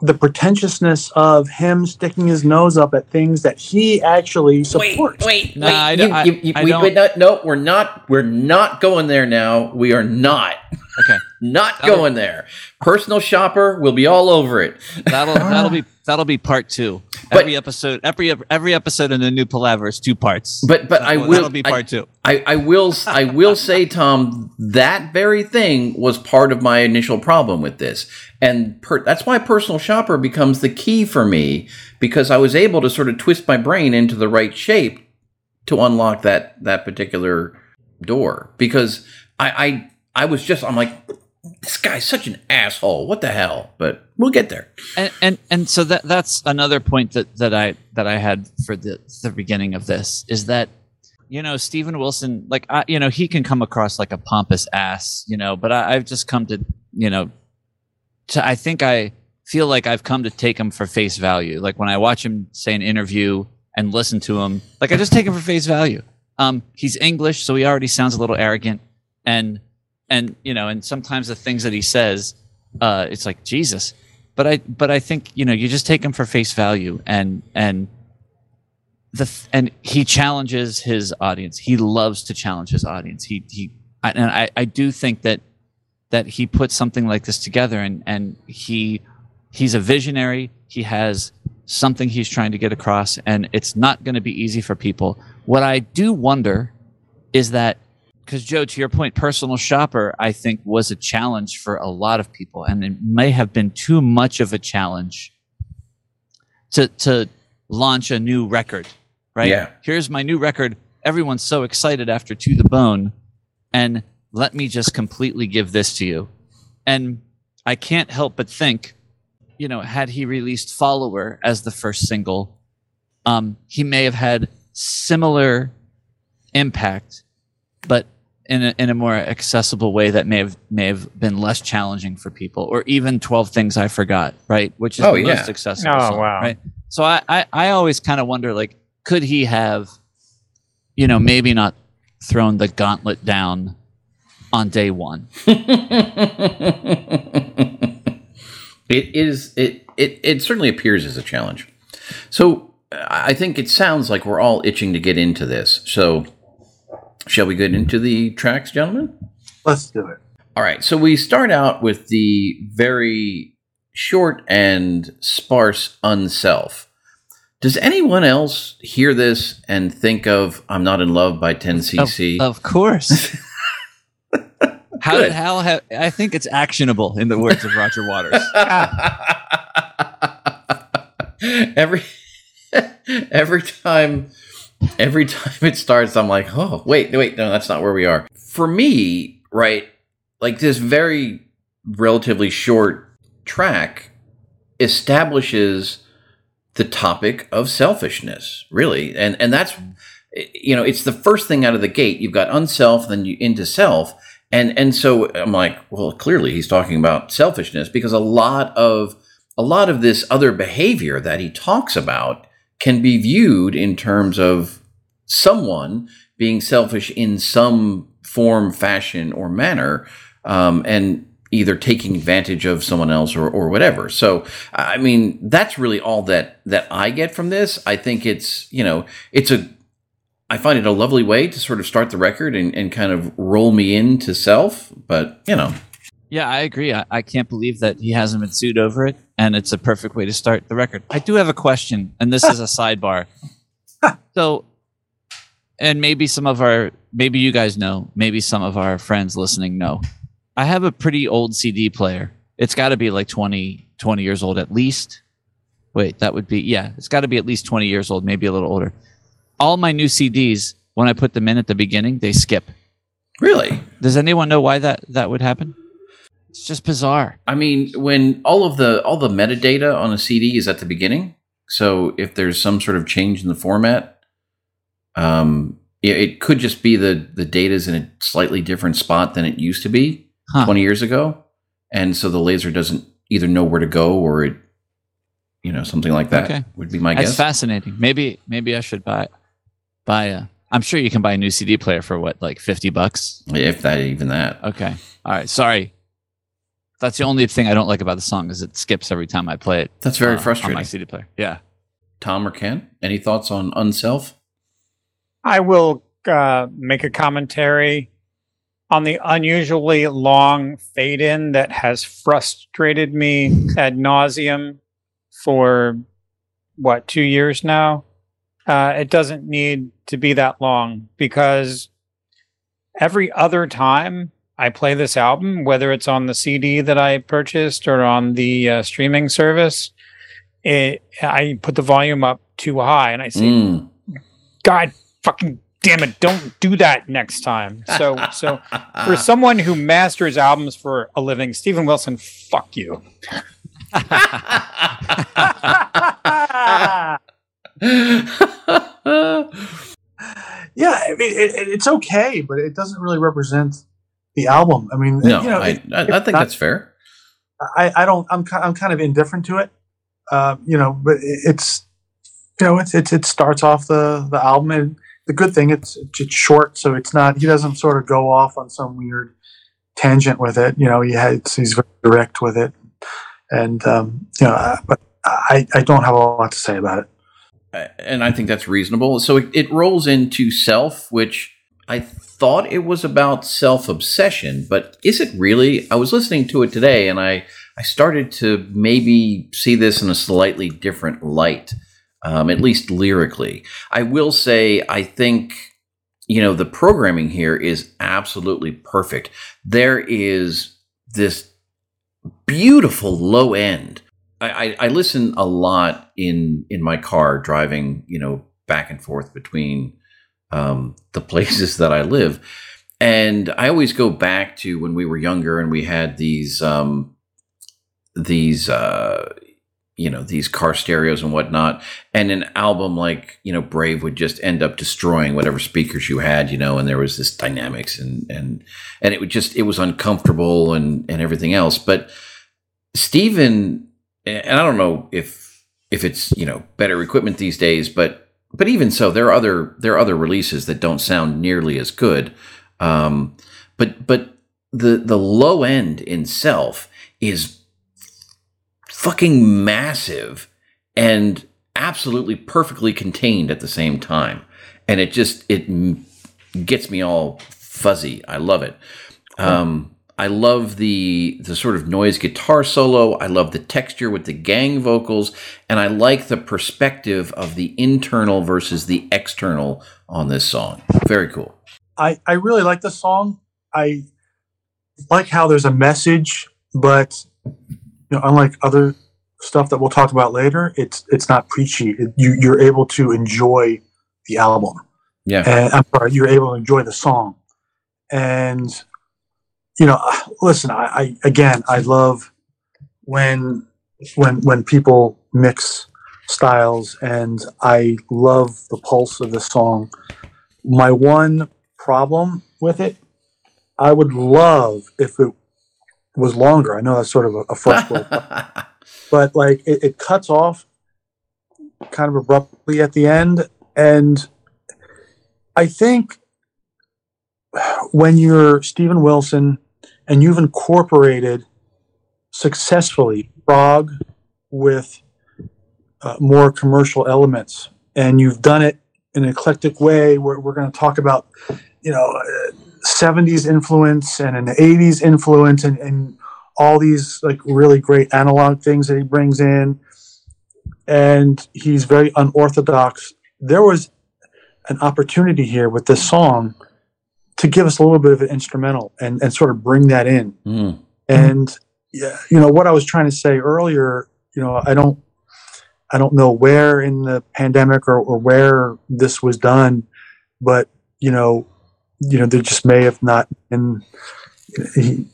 the pretentiousness of him sticking his nose up at things that he actually supports? wait, Nah, I don't- I- I we, don't- not, no, we're not. We're not going there now. We are not. okay (laughs) Not That'll- going there. Personal shopper will be all over it. that'll that'll be (laughs) that'll be part two. But- every episode every every episode in the new palaver is two parts. But but I That'll- will. that'll be I- part two. I, I will I will say, Tom, that very thing was part of my initial problem with this, and per, that's why personal shopper becomes the key for me because I was able to sort of twist my brain into the right shape to unlock that that particular door. Because I I, I was just I'm like this guy's such an asshole. What the hell? But we'll get there. and and and so that that's another point that that I that I had for the the beginning of this is that you know Steven Wilson like I you know he can come across like a pompous ass you know but I, I've just come to you know to I think I feel like I've come to take him for face value like when I watch him say an interview and listen to him like I just take him for face value um he's English so he already sounds a little arrogant and and you know and sometimes the things that he says uh it's like Jesus but I but I think you know you just take him for face value and and the th- and he challenges his audience. He loves to challenge his audience. He he I, and I I do think that that he put something like this together and and he he's a visionary. He has something he's trying to get across and it's not going to be easy for people. What I do wonder is that because Joe, to your point, personal shopper, I think was a challenge for a lot of people, and it may have been too much of a challenge to to launch a new record. Right? Yeah. Here's my new record. Everyone's so excited after To the Bone, and let me just completely give this to you. And I can't help but think, you know, had he released Follower as the first single, um, he may have had similar impact, but in a, in a more accessible way that may have may have been less challenging for people, or even Twelve Things I Forgot, right? Which is Oh, the yeah. most accessible. Oh, song, wow. Right. So I I, I always kind of wonder, like, could he have, you know, maybe not thrown the gauntlet down on day one. (laughs) it is it, it it certainly appears as a challenge. So I think it sounds like we're all itching to get into this. So shall we get into the tracks, gentlemen? Let's do it. All right. So we start out with the very short and sparse unself. Does anyone else hear this and think of "I'm Not in Love" by 10cc? Of, of course. (laughs) how did how ha- I think it's actionable in the words of Roger Waters. (laughs) every (laughs) every time every (laughs) time it starts, I'm like, oh wait, wait, no, that's not where we are. For me, right, like this very relatively short track establishes the topic of selfishness, really. And and that's you know, it's the first thing out of the gate. You've got unself, then you into self. And and so I'm like, well, clearly he's talking about selfishness because a lot of a lot of this other behavior that he talks about can be viewed in terms of someone being selfish in some form, fashion, or manner, um, and either taking advantage of someone else or, or whatever. So, I mean, that's really all that that I get from this. I think it's you know it's a I find it a lovely way to sort of start the record and, and kind of roll me into self. But you know, Yeah, I agree. I, I can't believe that he hasn't been sued over it, and it's a perfect way to start the record. I do have a question, and this is a sidebar. (laughs) So, and maybe some of our, maybe you guys know, maybe some of our friends listening know. I have a pretty old CD player. It's got to be like 20, 20 years old at least. Wait, that would be, yeah, it's got to be at least 20 years old, maybe a little older. All my new CDs, when I put them in at the beginning, they skip. really, Does anyone know why that, that would happen? It's just bizarre. I mean, when all of the all the metadata on a CD is at the beginning, so if there's some sort of change in the format, um, it, it could just be the the data's in a slightly different spot than it used to be Huh. 20 years ago, and so the laser doesn't either know where to go or it, you know, something like that Okay. would be my That's guess. That's fascinating. Maybe maybe I should buy buy a. I'm sure you can buy a new CD player for what, like fifty bucks. if that even that. Okay. All right. Sorry. That's the only thing I don't like about the song is it skips every time I play it. That's very uh, frustrating. on my CD player. Yeah. Tom or Ken, any thoughts on unself? I will uh, make a commentary on the unusually long fade in that has frustrated me ad nauseum for what two years now. Uh, it doesn't need to be that long because every other time I play this album, whether it's on the CD that I purchased or on the uh, streaming service, it, I put the volume up too high and I say, Mm. God fucking damn it, don't do that next time. So (laughs) so for someone who masters albums for a living, Steven Wilson, fuck you. (laughs) (laughs) Yeah, I mean, it, it- it's okay, but it doesn't really represent the album. I mean, no, you know, I, it- I, I think not- that's fair. I, I don't. I'm I'm kind of indifferent to it. Uh, you know, but it- it's you know, it's, it's it starts off the the album, and the good thing it's it's short, so it's not. He doesn't sort of go off on some weird tangent with it. You know, he has, he's very direct with it, and um, you know, uh, but I I don't have a lot to say about it. And I think that's reasonable. So it, it rolls into self, which I thought it was about self obsession, but is it really? I was listening to it today, and I I started to maybe see this in a slightly different light, um, at least lyrically. I will say I think you know the programming here is absolutely perfect. There is this beautiful low end I, I, I listen a lot in in my car driving, you know, back and forth between um, the places that I live, and I always go back to when we were younger and we had these um, these uh, you know these car stereos and whatnot, and an album like you know Brave would just end up destroying whatever speakers you had, you know, and there was this dynamics and and and it would just it was uncomfortable and and everything else, but Steven and I don't know if if it's you know better equipment these days, but but even so, there are other there are other releases that don't sound nearly as good. Um, but but the the low end in self is fucking massive and absolutely perfectly contained at the same time, and it just it gets me all fuzzy. I love it. Um, I love the the sort of noise guitar solo. I love the texture with the gang vocals, and I like the perspective of the internal versus the external on this song. Very cool. I, I really like the song. I like how there's a message, but you know, unlike other stuff that we'll talk about later, it's it's not preachy. It, you you're able to enjoy the album. Yeah. And I'm sorry, you're able to enjoy the song. And you know, listen, I, I again, I love when when when people mix styles, and I love the pulse of the song. My one problem with it, I would love if it was longer. I know that's sort of a, a first (laughs) world, but like it, it cuts off kind of abruptly at the end, and I think when you're Steven Wilson and you've incorporated successfully prog with uh, more commercial elements, and you've done it in an eclectic way. Where we're going to talk about, you know, uh, 70s influence and an 80s influence, and, and all these like really great analog things that he brings in, and he's very unorthodox. There was an opportunity here with this song to give us a little bit of an instrumental and, and sort of bring that in. Mm. And yeah, you know what I was trying to say earlier. You know, I don't, I don't know where in the pandemic or, or where this was done, but you know, you know, there just may have not been he,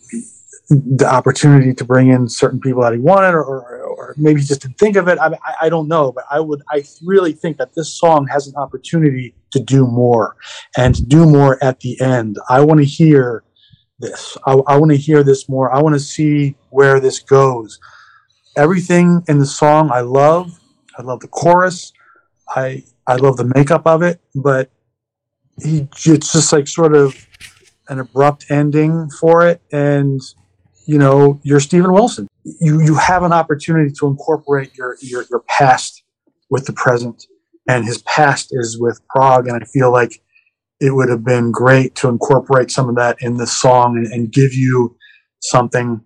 the opportunity to bring in certain people that he wanted, or, or, or maybe he just didn't think of it. I, I, I don't know, but I would, I really think that this song has an opportunity to do more and do more at the end. I want to hear this. I, I want to hear this more. I want to see where this goes. Everything in the song I love. I love the chorus. I I love the makeup of it, but he it's just like sort of an abrupt ending for it and you know you're Steven Wilson. You you have an opportunity to incorporate your your your past with the present and his past is with prog and i feel like it would have been great to incorporate some of that in this song and, and give you something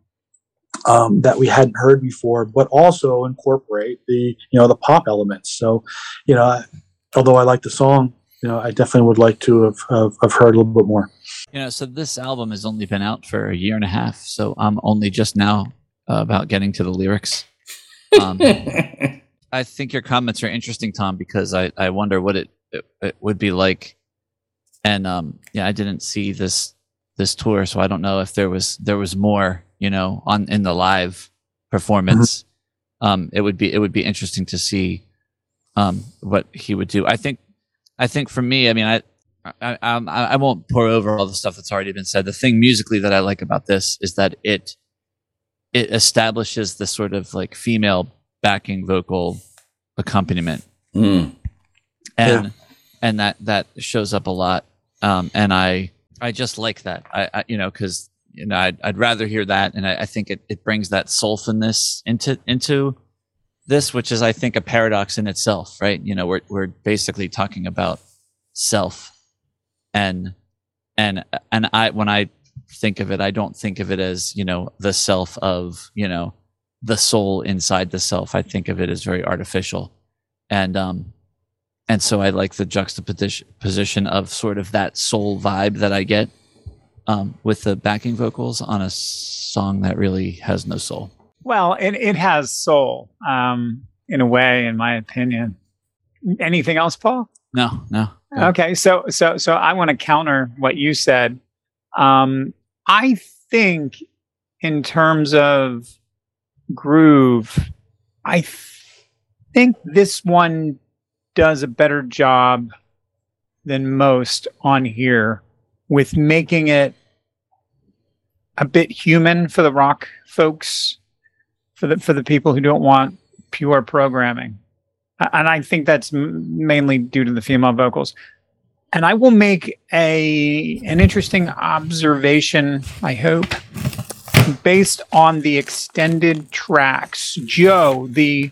um, that we hadn't heard before but also incorporate the you know the pop elements so you know I, although i like the song you know i definitely would like to have, have, have heard a little bit more You know, so this album has only been out for a year and a half, so I'm only just now uh, about getting to the lyrics. (laughs) Um, I think your comments are interesting, Tom, because I, I wonder what it, it, it would be like. And um, yeah, I didn't see this this tour, so I don't know if there was there was more, you know, on in the live performance. Um, it would be it would be interesting to see um, what he would do. I think I think for me, I mean, I I, I I won't pour over all the stuff that's already been said. The thing musically that I like about this is that it it establishes the sort of like female backing vocal accompaniment. Mm. and Yeah. and that that shows up a lot. Um and i i just like that. I, I you know because you know I'd, I'd rather hear that. And i, I think it, it brings that soulfulness into into this which is i think a paradox in itself right? You know we're, we're basically talking about self. And and and i when i think of it i don't think of it as you know the self of you know the soul inside the self i think of it as very artificial and um and so i like the juxtaposition position of sort of that soul vibe that i get um with the backing vocals on a song that really has no soul Well, it, it has soul, um, in a way, in my opinion. Anything else, Paul? no no Go. Okay, so so so I want to counter what you said. Um, I think in terms of groove, I th- think this one does a better job than most on here with making it a bit human for the rock folks, for the for the people who don't want pure programming. and I think that's m- mainly due to the female vocals. And I will make a an interesting observation. I hope based on the extended tracks, Joe, the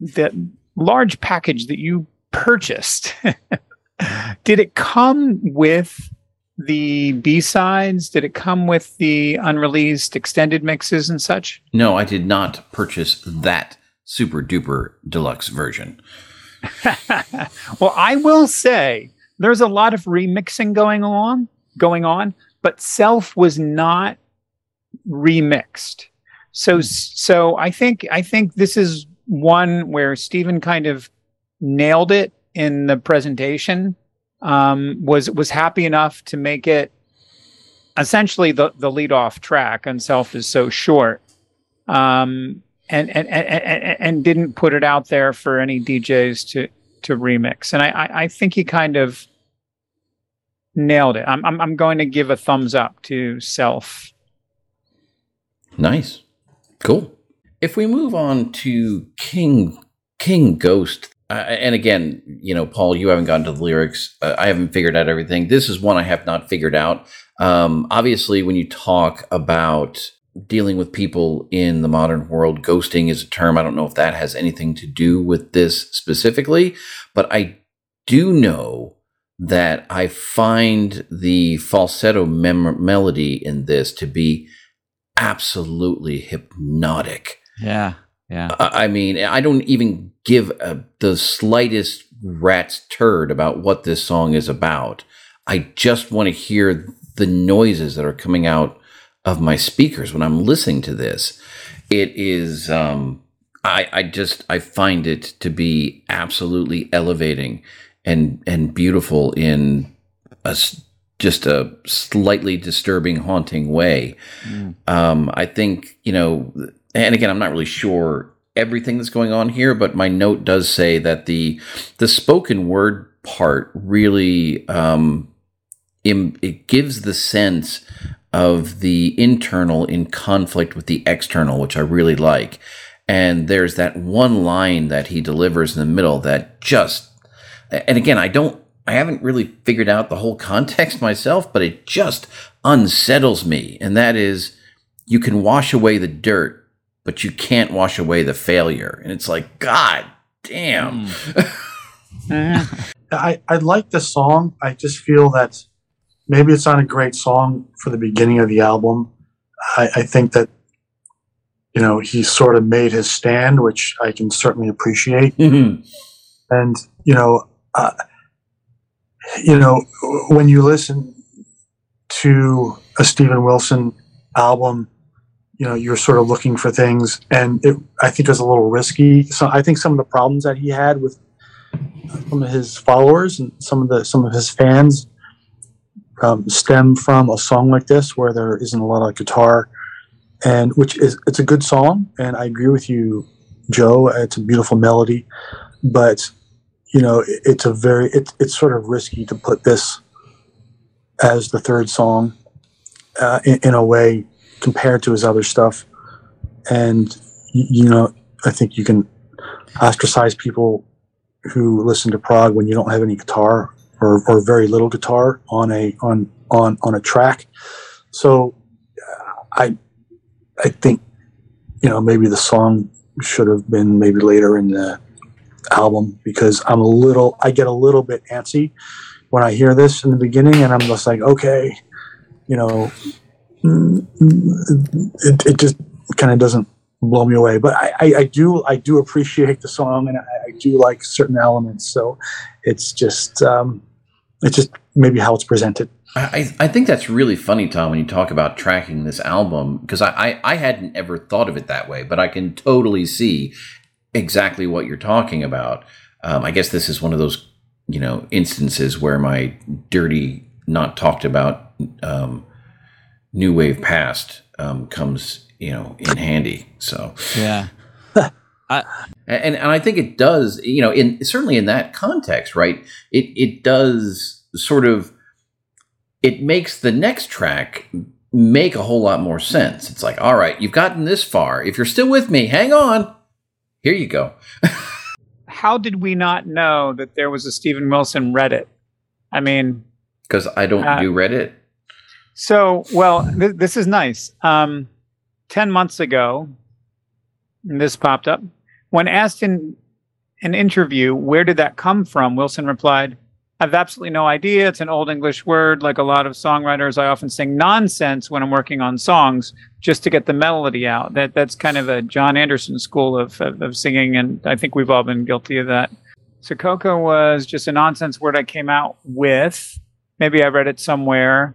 the large package that you purchased, (laughs) did it come with the B sides? Did it come with the unreleased extended mixes and such? No, I did not purchase that super duper deluxe version. (laughs) well, I will say there's a lot of remixing going on, going on, but Self was not remixed. So, so I think I think this is one where Steven kind of nailed it in the presentation. Um, was was happy enough to make it essentially the the lead off track and self is so short um, and, and and and didn't put it out there for any DJs to to remix and I I think he kind of nailed it I'm I'm, I'm going to give a thumbs up to self Nice. Cool. If we move on to King King Ghost, uh, and again, you know, Paul, you haven't gotten to the lyrics. Uh, I haven't figured out everything. This is one I have not figured out. Um, obviously, when you talk about dealing with people in the modern world, ghosting is a term. I don't know if that has anything to do with this specifically, but I do know that I find the falsetto mem- melody in this to be absolutely hypnotic. Yeah. Yeah. I mean, I don't even give a, the slightest rat's turd about what this song is about. I just want to hear the noises that are coming out of my speakers when I'm listening to this. It is, um, I, I just, I find it to be absolutely elevating and, and beautiful in a, just a slightly disturbing, haunting way. Mm. Um, I think, you know, and again, I'm not really sure everything that's going on here, but my note does say that the the spoken word part really um, Im- it gives the sense of the internal in conflict with the external, which I really like. And there's that one line that he delivers in the middle that just, and again, I don't, I haven't really figured out the whole (laughs) context myself, but it just unsettles me. And that is, you can wash away the dirt, but you can't wash away the failure. And it's like, God damn. Mm. (laughs) (laughs) I, I like the song. I just feel that maybe it's not a great song for the beginning of the album. I, I think that, you know, he sort of made his stand, which I can certainly appreciate. Mm-hmm. And, you know, uh, you know, when you listen to a Steven Wilson album, you know you're sort of looking for things and it i think it was a little risky. So i think some of the problems that he had with some of his followers and some of the some of his fans um, stem from a song like this where there isn't a lot of guitar and which is it's a good song and i agree with you joe. It's a beautiful melody but you know it, it's a very it, it's sort of risky to put this as the third song uh, in, in a way compared to his other stuff. And, you know, I think you can ostracize people who listen to prog when you don't have any guitar or, or very little guitar on a on on on a track. So I I think you know maybe the song should have been maybe later in the album because I'm a little I get a little bit antsy when I hear this in the beginning and I'm just like okay you know it, it just kind of doesn't blow me away. But I, I, I, do I do appreciate the song and I, I do like certain elements. So it's just um, it's just maybe how it's presented. I, I think that's really funny, Tom, when you talk about tracking this album, because I, I, I hadn't ever thought of it that way, but I can totally see exactly what you're talking about. Um, I guess this is one of those, you know, instances where my dirty, not talked about um, new wave past um, comes you know in handy. So yeah. (laughs) I, and and I think it does, you know, in certainly in that context, right? It it does sort of it makes the next track make a whole lot more sense. It's like, all right, you've gotten this far. If you're still with me, hang on. Here you go. (laughs) how did we not know that there was a Steven Wilson Reddit? I mean, because I don't Uh, do Reddit. so well, th- this is nice. Um, Ten months ago, this popped up. When asked in an interview, where did that come from? Wilson replied, I have absolutely no idea. It's an old English word. Like a lot of songwriters, I often sing nonsense when I'm working on songs just to get the melody out. That that's kind of a Jon Anderson school of, of, of singing, and I think we've all been guilty of that. So Coco was just a nonsense word I came out with. Maybe I read it somewhere.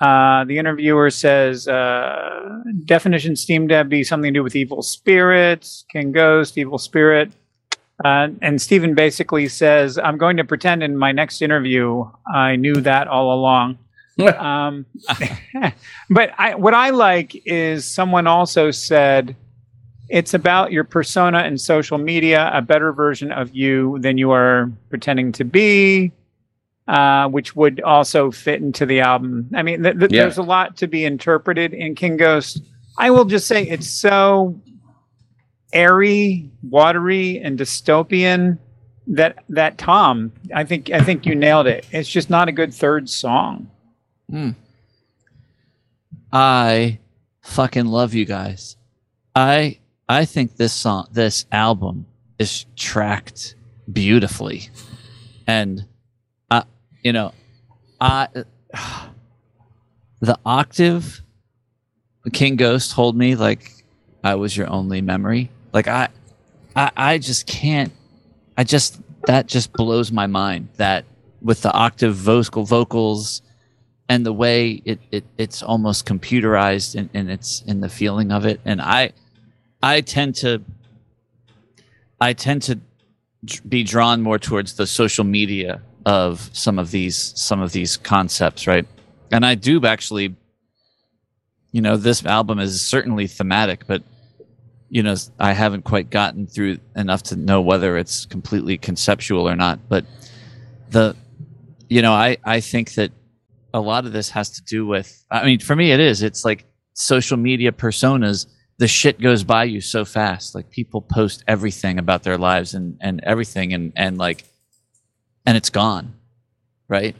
Uh, the interviewer says uh, definition seemed to be something to do with evil spirits, King Ghost, evil spirit. Uh, and Steven basically says, I'm going to pretend in my next interview I knew that all along. (laughs) um, (laughs) but I, what I like is someone also said, it's about your persona and social media, a better version of you than you are pretending to be, uh, which would also fit into the album. I mean, th- th- Yeah. there's a lot to be interpreted in King Ghost. I will just say it's so airy, watery, and dystopian that that Tom, I think I think you nailed it. It's just not a good third song. Hmm. I fucking love you guys. I I think this song, this album, is tracked beautifully, and I, you know, I the octave, King Ghost told me like I was your only memory. Like I, I, I just can't. I just that just blows my mind that with the octave vocal vocals and the way it, it it's almost computerized and, and it's in the feeling of it and i i tend to i tend to be drawn more towards the social media of some of these some of these concepts right and i do actually you know this album is certainly thematic but you know i haven't quite gotten through enough to know whether it's completely conceptual or not but the you know i i think that a lot of this has to do with i mean for me it is it's like social media personas the shit goes by you so fast like people post everything about their lives and and everything and and like and it's gone right?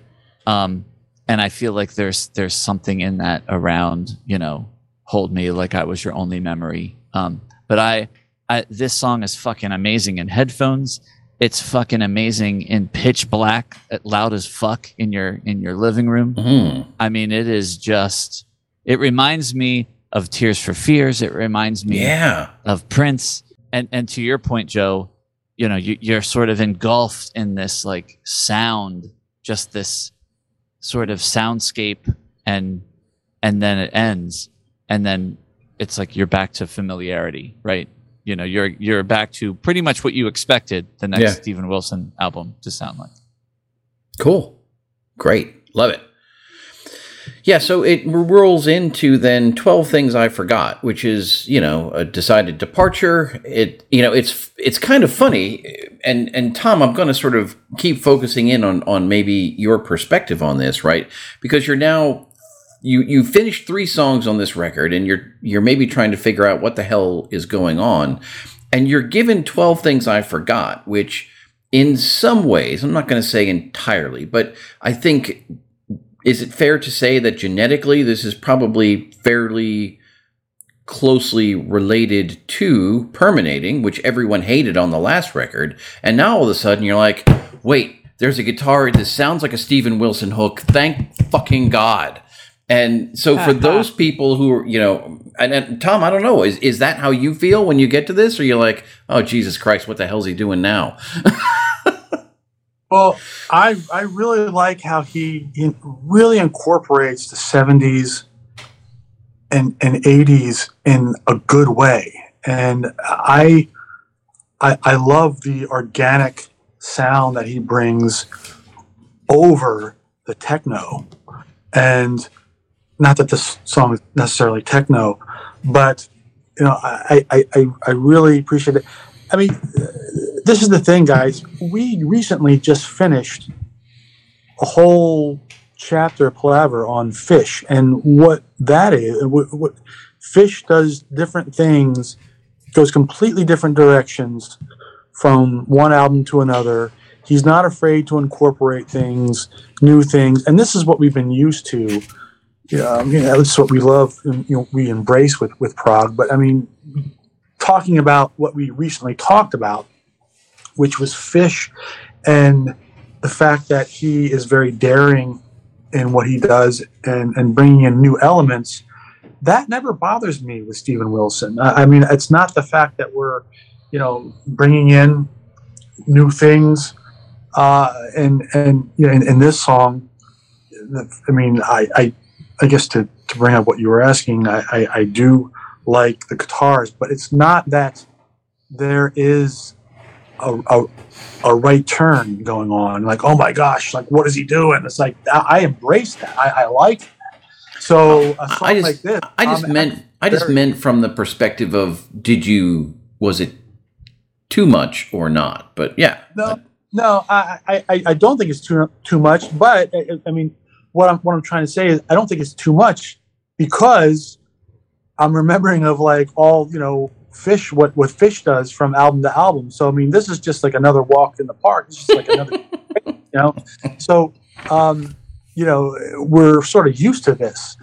Um and i feel like there's there's something in that around you know hold me like i was your only memory. Um but i i this song is fucking amazing in headphones it's fucking amazing in pitch black uh, loud as fuck in your in your living room Mhm. I mean, it is just, it reminds me of Tears for Fears. It reminds me Yeah. of Prince. And, and to your point, Joe, you know, you, you're sort of engulfed in this like sound, just this sort of soundscape and, and then it ends. And then it's like you're back to familiarity, right? You know, you're, you're back to pretty much what you expected the next Yeah. Steven Wilson album to sound like. Cool. Great. Love it. Yeah, so it rolls into then 12 things I forgot, which is, you know, a decided departure. It you know, it's it's kind of funny and and Tom, I'm going to sort of keep focusing in on on maybe your perspective on this, right? Because you're now you you finished 3 songs on this record and you're you're maybe trying to figure out what the hell is going on. And you're given 12 things I forgot, which in some ways, I'm not going to say entirely, but I think is it fair to say that genetically this is probably fairly closely related to Permanating, which everyone hated on the last record, and now all of a sudden you're like, wait, there's a guitar. This sounds like a Steven Wilson hook. Thank fucking God. And so for those people who are, you know, and, and Tom, I don't know, is is that how you feel when you get to this, or you're like, oh Jesus Christ, what the hell's he doing now? Well, I I really like how he, he really incorporates the '70s and and '80s in a good way, and I I, I love the organic sound that he brings over the techno, and not that this song is necessarily techno, but you know I I, I, I really appreciate it. I mean, this is the thing, guys. We recently just finished a whole chapter Palaver on fish and what that is. What, what fish does different things, goes completely different directions from one album to another. He's not afraid to incorporate things, new things, and this is what we've been used to. Yeah, know, this is what we love. And, you know, we embrace with with prog. But I mean, talking about what we recently talked about, which was Fish, and the fact that he is very daring in what he does and and bringing in new elements that never bothers me with Steven Wilson. I, I, mean, it's not the fact that we're, you know, bringing in new things, uh, and and you know, in, in this song, I mean, I, I, I guess to, to bring up what you were asking, I, I, I do like the guitars, but it's not that there is a, a, a, right turn going on. Like, oh my gosh, like what is he doing? It's like I, I embrace that. I, I like so a song I just, like this, I just meant, I just meant from the perspective of, did you, was it too much or not? But yeah. No, no, I, I, I don't think it's too too much. But I, I mean, what I'm what I'm trying to say is, I don't think it's too much because I'm remembering of like all you know fish what what fish does from album to album so i mean this is just like another walk in the park it's just like another (laughs) you know so um you know, we're sort of used to this.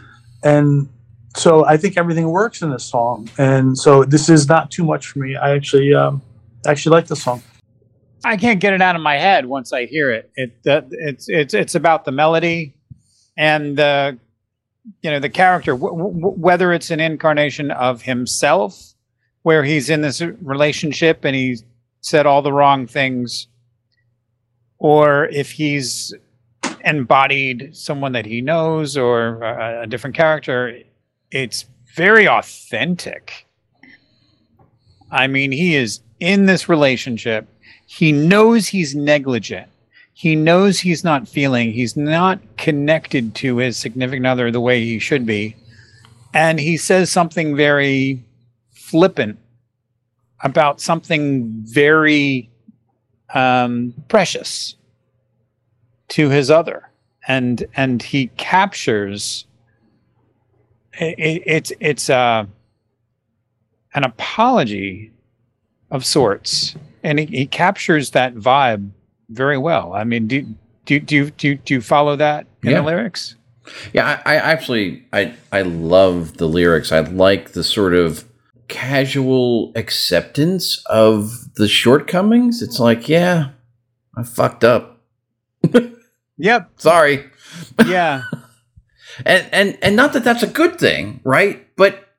And so I think everything works in this song. And so this is not too much for me. I actually, um, actually like the song. I can't get it out of my head once I hear it. It it's it's it's about the melody and the you know the character, w- w- whether it's an incarnation of himself, where he's in this relationship and he said all the wrong things, or if he's embodied someone that he knows or a, a different character. It's very authentic. I mean, he is in this relationship. He knows he's negligent. He knows he's not feeling, he's not connected to his significant other the way he should be. And he says something very flippant about something very um, precious to his other and and he captures it, it's it's uh, an apology of sorts and he, he captures that vibe very well i mean do do do do, do you follow that in yeah. the lyrics yeah I, I actually i i love the lyrics i like the sort of casual acceptance of the shortcomings it's like yeah i fucked up (laughs) Yep. Sorry. Yeah. (laughs) and and and not that that's a good thing, right? But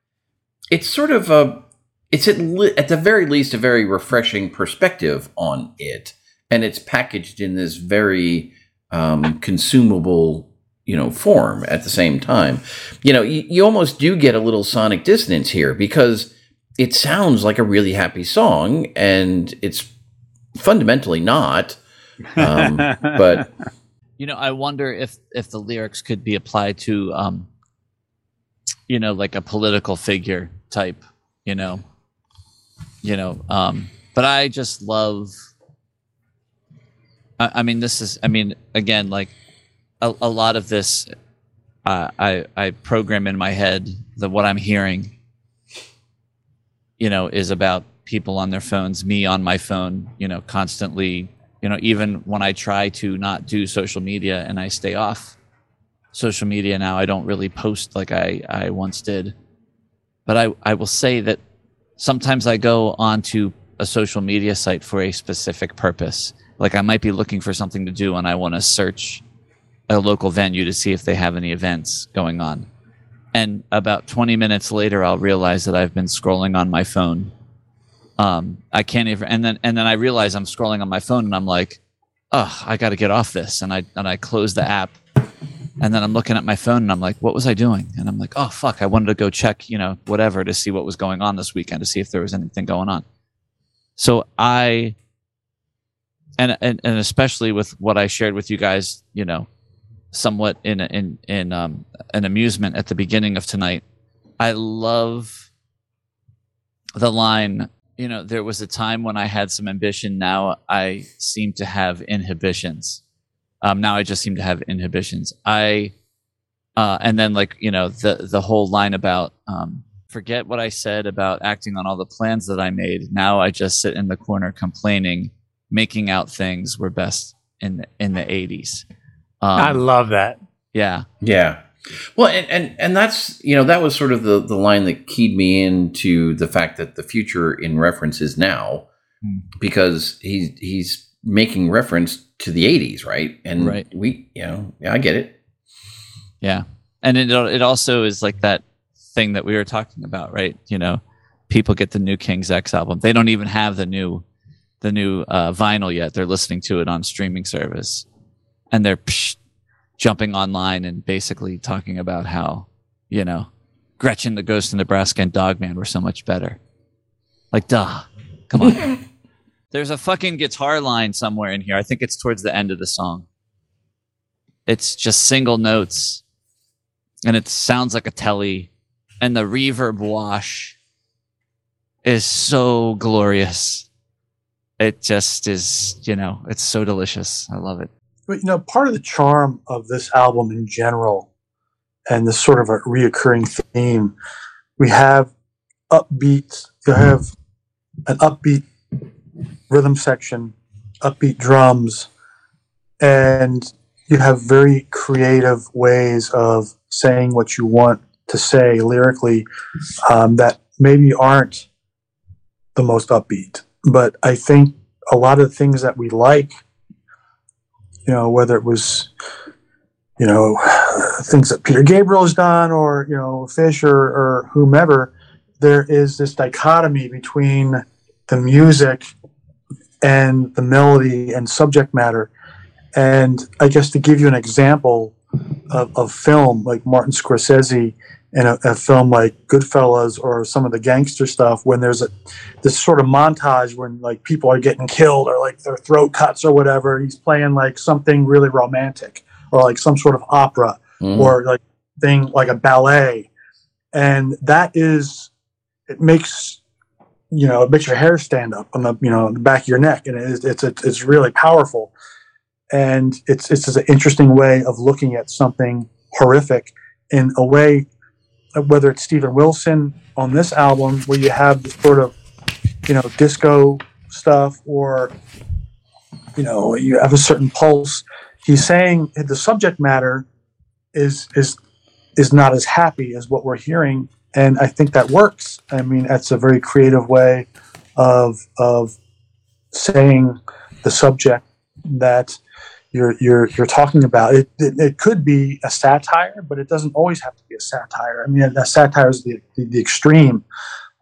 it's sort of a it's at, at the very least a very refreshing perspective on it, and it's packaged in this very um, consumable you know form at the same time. You know, you, you almost do get a little sonic dissonance here because it sounds like a really happy song, and it's fundamentally not. Um, (laughs) but you know, I wonder if if the lyrics could be applied to, um, you know, like a political figure type, you know, you know. Um, but I just love. I, I mean, this is. I mean, again, like a, a lot of this, uh, I I program in my head that what I'm hearing, you know, is about people on their phones, me on my phone, you know, constantly you know even when i try to not do social media and i stay off social media now i don't really post like i i once did but i i will say that sometimes i go onto a social media site for a specific purpose like i might be looking for something to do and i want to search a local venue to see if they have any events going on and about 20 minutes later i'll realize that i've been scrolling on my phone um, I can't even, and then and then I realize I'm scrolling on my phone, and I'm like, oh, I got to get off this, and I and I close the app, and then I'm looking at my phone, and I'm like, what was I doing? And I'm like, oh fuck, I wanted to go check, you know, whatever to see what was going on this weekend, to see if there was anything going on. So I, and and, and especially with what I shared with you guys, you know, somewhat in in in um, an amusement at the beginning of tonight. I love the line you know, there was a time when I had some ambition. Now I seem to have inhibitions. Um, now I just seem to have inhibitions. I, uh, and then like you know the the whole line about um, forget what I said about acting on all the plans that I made. Now I just sit in the corner complaining, making out things were best in the, in the 80s. Um, I love that. yeah. Yeah. Well, and, and and that's you know that was sort of the the line that keyed me into the fact that the future in reference is now, Hmm. because he's he's making reference to the '80s, right? And Right. we, you know, yeah, I get it. Yeah. And it it also is like that thing that we were talking about, right? You know, people get the new King's X album. They don't even have the new the new uh, vinyl yet. They're listening to it on streaming service. And they're psh, jumping online and basically talking about how, you know, Gretchen Goes to Nebraska and Dogman were so much better. Like, duh. Come on. (laughs) There's a fucking guitar line somewhere in here. I think it's towards the end of the song. It's just single notes and it sounds like a telly and the reverb wash is so glorious it just is you know it's so delicious i love it But you know, part of the charm of this album in general, and this sort of a reoccurring theme, we have upbeat. You have an upbeat rhythm section, upbeat drums, and you have very creative ways of saying what you want to say lyrically um, that maybe aren't the most upbeat. But I think a lot of the things that we like you know, whether it was, you know, (sighs) things that Peter Gabriel has done or, you know, Fish or, or whomever, there is this dichotomy between the music and the melody and subject matter. And I guess to give you an example of, of film, like Martin Scorsese in a, a film like Goodfellas or some of the gangster stuff, when there's a this sort of montage when like people are getting killed or like their throat cuts or whatever. He's playing like something really romantic or like some sort of opera Mhm. or like thing like a ballet, and that is it makes you know it makes your hair stand up on the you know the back of your neck, and it's it's it's, it's really powerful, and it's it's just an interesting way of looking at something horrific in a way. Uh, Whether it's Steven Wilson on this album, where you have this sort of you know disco stuff or you know you have a certain pulse he's saying the subject matter is is is not as happy as what we're hearing and i think that works. I mean that's a very creative way of of saying the subject that you're you're you're talking about it, it it could be a satire but it doesn't always have to be a satire i mean a satire is the the, the extreme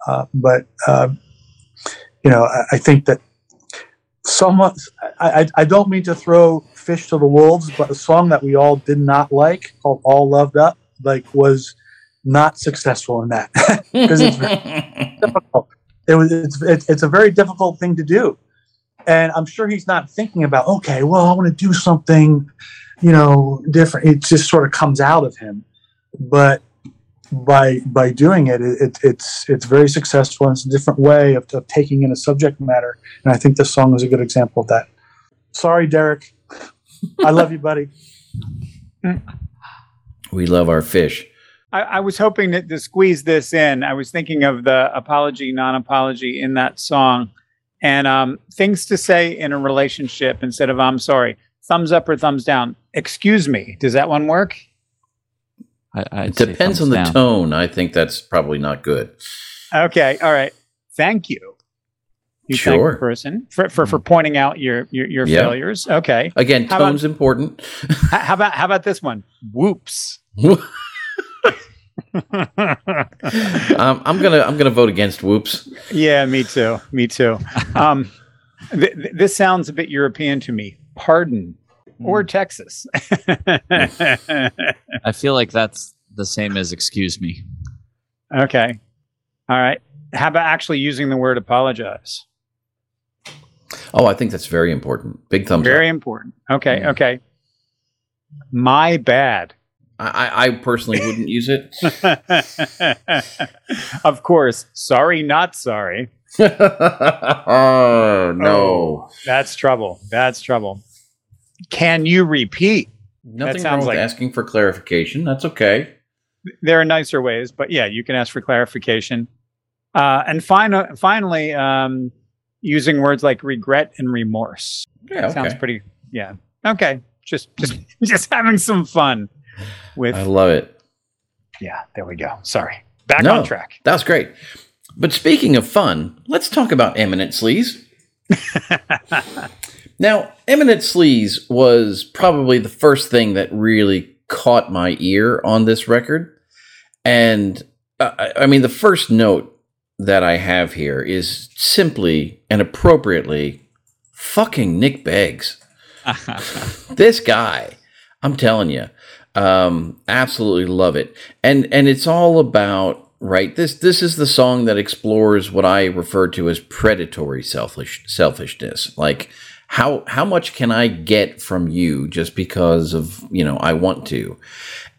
uh, but uh, you know, I, I think that someone, I, I, don't mean to throw fish to the wolves, but a song that we all did not like called All Loved Up, like was not successful in that (laughs) because it's very (laughs) difficult. It was, it's, it's, it's a very difficult thing to do. And I'm sure he's not thinking about, okay, well, I want to do something, you know, different. It just sort of comes out of him. But by by doing it, it, it it's it's very successful and it's a different way of, of taking in a subject matter and i think this song is a good example of that sorry derek i love you buddy (laughs) we love our fish. I, I was hoping that to squeeze this in. I was thinking of the apology, non-apology in that song, and um, things to say in a relationship instead of "I'm sorry." Thumbs up or thumbs down. Excuse me. Does that one work? I, I'd It depends on the down. tone. I think that's probably not good. Okay. All right. Thank you. You thank Sure. the person for, for, for pointing out your your, your Yeah. failures. Okay. Again, How about- tone's important. (laughs) How about how about this one? Whoops. (laughs) (laughs) um, I'm gonna I'm gonna vote against Whoops. Yeah, me too. Me too. Um, th- th- this sounds a bit European to me. Pardon or Texas. (laughs) I feel like that's the same as excuse me. okay. All right. How about actually using the word apologize? Oh, I think that's very important. Big thumbs Very up. important. Okay. Yeah. Okay. My bad. I, I personally wouldn't use it. (laughs) of course. Sorry, not sorry. (laughs) oh no. That's trouble. That's trouble. Can you repeat? Nothing wrong sounds with like- asking for clarification. That's okay. there are nicer ways, but yeah, you can ask for clarification. Uh, and fin- finally, um, using words like regret and remorse. Yeah, okay. Sounds pretty. Yeah. Okay. Just just (laughs) just having some fun with. I love it. yeah. There we go. Sorry. Back No. on track. That was great. But speaking of fun, let's talk about Eminent Sleaze. (laughs) Now, Eminent Sleaze was probably the first thing that really caught my ear on this record. And uh, I I mean, the first note that I have here is simply and appropriately fucking Nick Beggs. (laughs) this guy, I'm telling you, um, absolutely love it. And and it's all about right. This this is the song that explores what I refer to as predatory selfish selfishness. Like how how much can I get from you just because of you know I want to.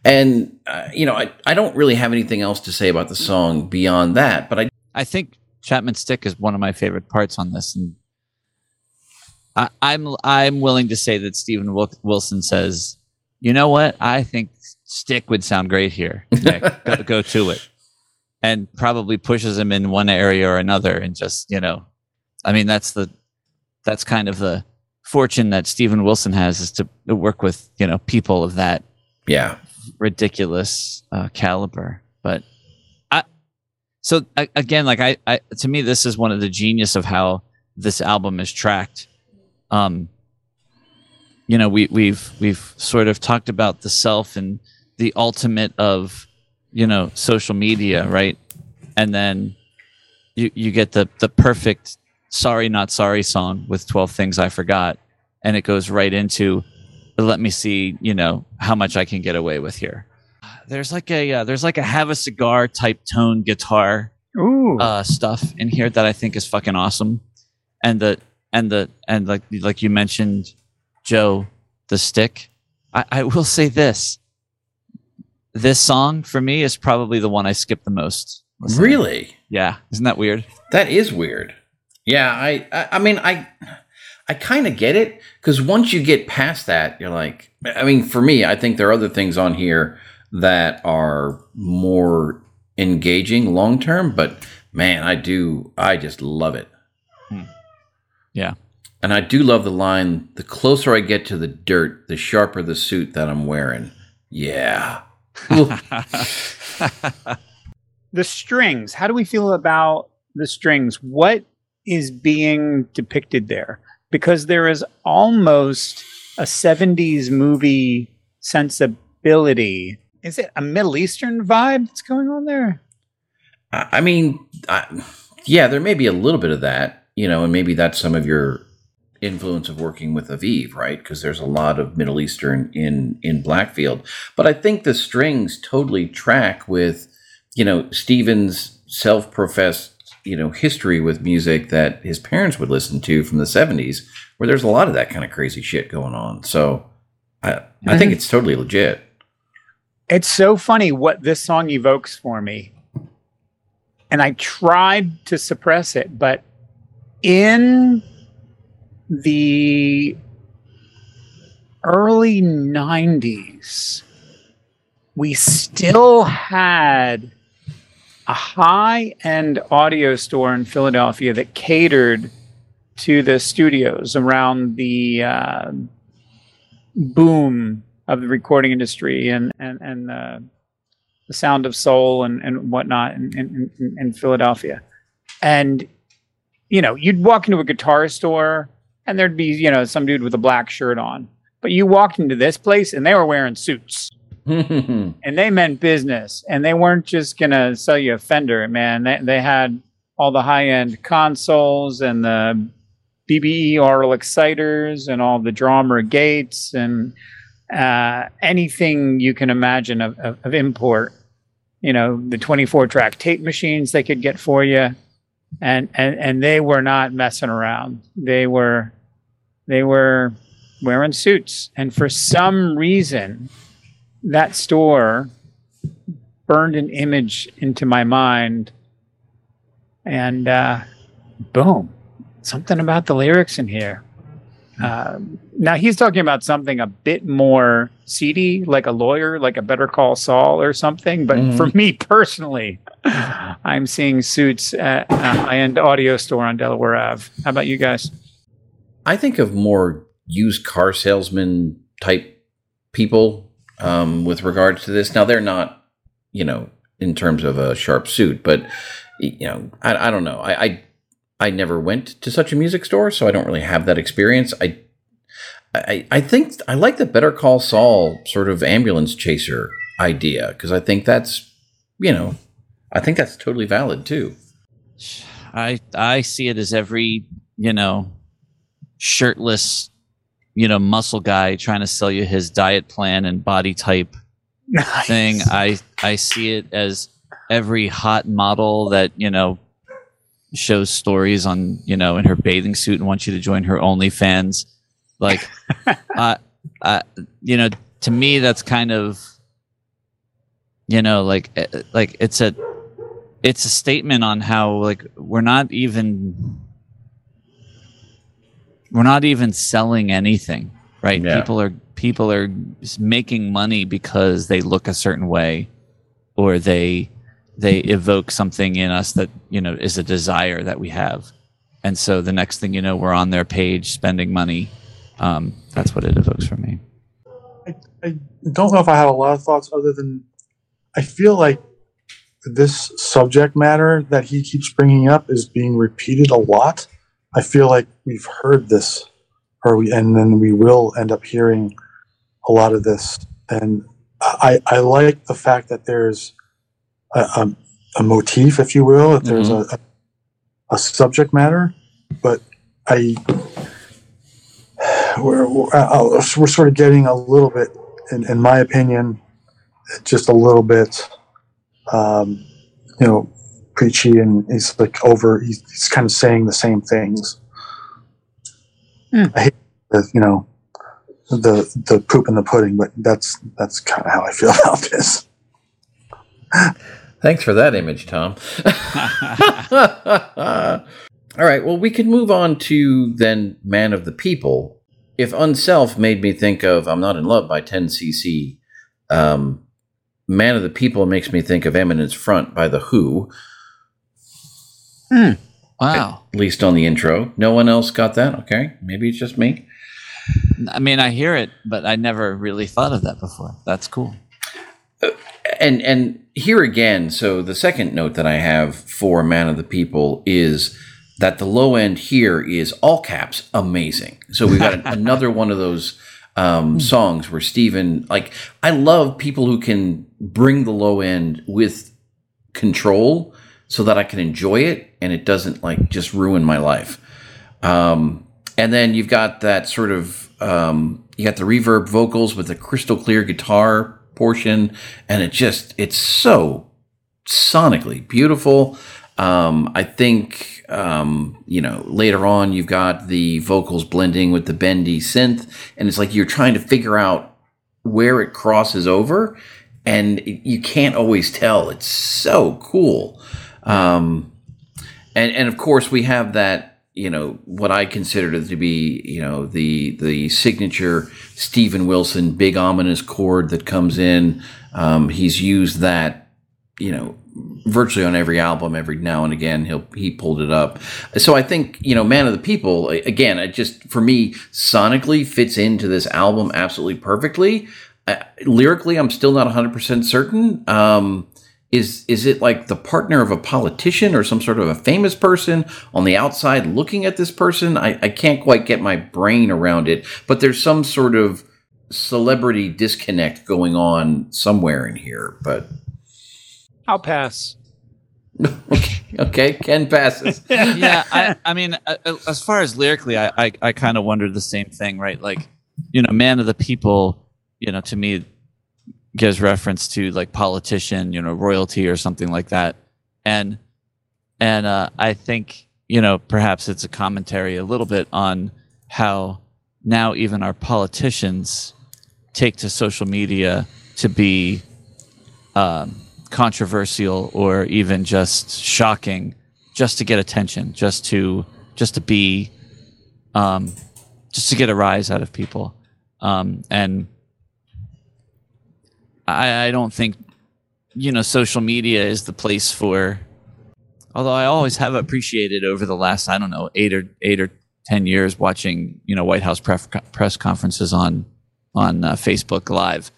And uh, you know, I, I don't really have anything else to say about the song beyond that, but I I think Chapman Stick is one of my favorite parts on this, and I, I'm I'm willing to say that Steven Wilson says, "You know what? I think Stick would sound great here. Nick. (laughs) go, go to it," and probably pushes him in one area or another, and just you know, I mean, that's the that's kind of the fortune that Steven Wilson has is to work with you know people of that yeah. ridiculous uh, caliber. But I, so a- again, like I, I, to me, this is one of the genius of how this album is tracked. Um, you know, we we've we've sort of talked about the self and the ultimate of, you know, social media, right? And then you you get the the perfect sorry not sorry song with 12 things I forgot and it goes right into let me see, you know, how much I can get away with here. There's like a uh, there's like a have a cigar type tone guitar Ooh. uh, stuff in here that I think is fucking awesome, and the and the and like like you mentioned, Joe, the stick. I, I will say this: this song for me is probably the one I skip the most. listening. Really? Yeah, isn't that weird? That is weird. Yeah, I I, I mean I I kind of get it cuz once you get past that, you're like I mean for me, I think there are other things on here that are more engaging long term, but man, I do I just love it. Hmm. Yeah. And I do love the line, the closer I get to the dirt, the sharper the suit that I'm wearing. Yeah. (laughs) the strings. How do we feel about the strings? What is being depicted there? Because there is almost a 70s movie sensibility. Is it a Middle Eastern vibe that's going on there? I mean, I, yeah, there may be a little bit of that, you know, and maybe that's some of your influence of working with Aviv, right? Because there's a lot of Middle Eastern in in Blackfield. But I think the strings totally track with, you know, Steven's self-professed, you know, history with music that his parents would listen to from the 70s, where there's a lot of that kind of crazy shit going on. So I I think mm-hmm. it's totally legit. It's so funny what this song evokes for me. And I tried to suppress it, but in the early 90s, we still had a high end audio store in Philadelphia that catered to the studios around the uh, boom of the recording industry and and and uh, the sound of soul and and whatnot in, in, in Philadelphia, and you know you'd walk into a guitar store and there'd be you know some dude with a black shirt on, but you walked into this place and they were wearing suits (laughs) and they meant business and they weren't just gonna sell you a Fender, man. They they had all the high end consoles and the BBE aural exciters and all the Drawmer gates and uh, anything you can imagine of, of, of import. You know, the 24 track tape machines they could get for you. And, and, and they were not messing around. They were, they were wearing suits. And for some reason, that store burned an image into my mind. And uh, boom, something about the lyrics in here uh, now he's talking about something a bit more seedy, like a lawyer, like a Better Call Saul or something. But Mhm. for me personally, I'm seeing suits at a high-end audio store on Delaware Ave. How about you guys? I think of more used car salesman type people um, with regards to this. Now they're not, you know, in terms of a sharp suit, but you know, I, I don't know. I, I I never went to such a music store, so I don't really have that experience. I I, I think I like the Better Call Saul sort of ambulance chaser idea because I think that's you know I think that's totally valid too. I I see it as every you know shirtless you know muscle guy trying to sell you his diet plan and body type thing. I I see it as every hot model that you know shows stories on you know in her bathing suit and wants you to join her OnlyFans. Like, (laughs) uh, uh, you know, to me that's kind of you know like uh, like it's a it's a statement on how like we're not even we're not even selling anything right Yeah. people are people are making money because they look a certain way or they they evoke something in us that you know is a desire that we have and so the next thing you know we're on their page spending money um, that's what it evokes for me I, I don't know if I have a lot of thoughts other than I feel like this subject matter that he keeps bringing up is being repeated a lot. I feel like we've heard this, or we, and then we will end up hearing a lot of this. And I, I like the fact that there's a, a, a motif, if you will, that there's a, a subject matter, but I we're, we're, we're sort of getting a little bit, in, in my opinion, just a little bit, um, you know, preachy, and he's like over. He's, he's kind of saying the same things. Hmm. I hate the, you know, the the poop in the pudding, but that's that's kind of how I feel (laughs) about this. Thanks for that image, Tom. (laughs) All right, well, we can move on to then Man of the People. If Unself made me think of I'm Not in Love by 10cc, um, Man of the People makes me think of Eminence Front by The Who, Hmm. wow. At least on the intro. No one else got that? Okay, maybe it's just me. i mean i hear it but i never really thought of that before. That's cool. Uh, and and here again so the second note that i have for man of the people is that the low end here is all caps amazing. So we've got (laughs) another one of those um, hmm. songs where Steven, like i love people who can bring the low end with control so that i can enjoy it and it doesn't like just ruin my life um, and then you've got that sort of um, you got the reverb vocals with the crystal clear guitar portion, and it just it's so sonically beautiful. Um, I think um, you know later on you've got the vocals blending with the bendy synth, and it's like you're trying to figure out where it crosses over, and you can't always tell. It's so cool. Um, and and of course we have that you know what I consider to be you know the the signature Steven Wilson big ominous chord that comes in. Um, he's used that you know virtually on every album every now and again he'll he pulled it up. So i think you know man of the people again it just for me sonically fits into this album absolutely perfectly. Uh, lyrically i'm still not 100% certain. Um is is it like the partner of a politician or some sort of a famous person on the outside looking at this person? I, I can't quite get my brain around it but there's some sort of celebrity disconnect going on somewhere in here but. I'll pass. (laughs) okay, okay ken passes. (laughs) Yeah I, (laughs) I mean as far as lyrically i i, I kind of wondered the same thing right? Like you know man of the people you know to me gives reference to like politician you know royalty or something like that and and uh, i think you know perhaps it's a commentary a little bit on how now even our politicians take to social media to be um, controversial or even just shocking just to get attention just to just to be um just to get a rise out of people. Um, and I, I don't think you know social media is the place for. Although I always have appreciated over the last I don't know eight or eight or ten years watching you know White House press, press conferences on on uh, Facebook Live,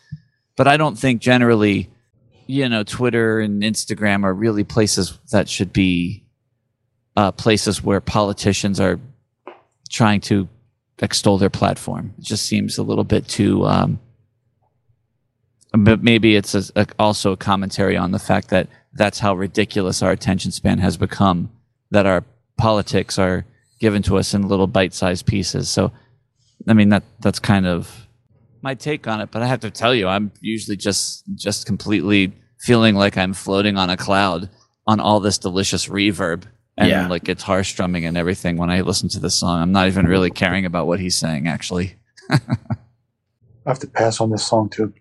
but I don't think generally you know Twitter and Instagram are really places that should be uh, places where politicians are trying to extol their platform. It just seems a little bit too. Um, but maybe it's a, a, also a commentary on the fact that that's how ridiculous our attention span has become. That our politics are given to us in little bite-sized pieces. So, I mean that that's kind of my take on it. But I have to tell you, I'm usually just just completely feeling like I'm floating on a cloud on all this delicious reverb and yeah. like guitar strumming and everything when I listen to this song. I'm not even really caring about what he's saying actually. (laughs) I have to pass on this song too.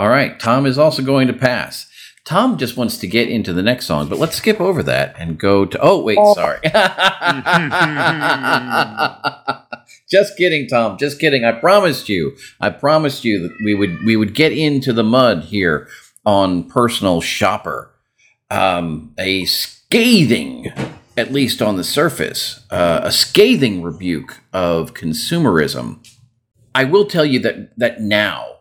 All right, Tom is also going to pass. Tom just wants to get into the next song, but let's skip over that and go to. Oh, wait, oh. sorry. (laughs) just kidding, Tom. Just kidding. I promised you. I promised you that we would we would get into the mud here on Personal Shopper. Um, a scathing, at least on the surface, uh, a scathing rebuke of consumerism. I will tell you that that now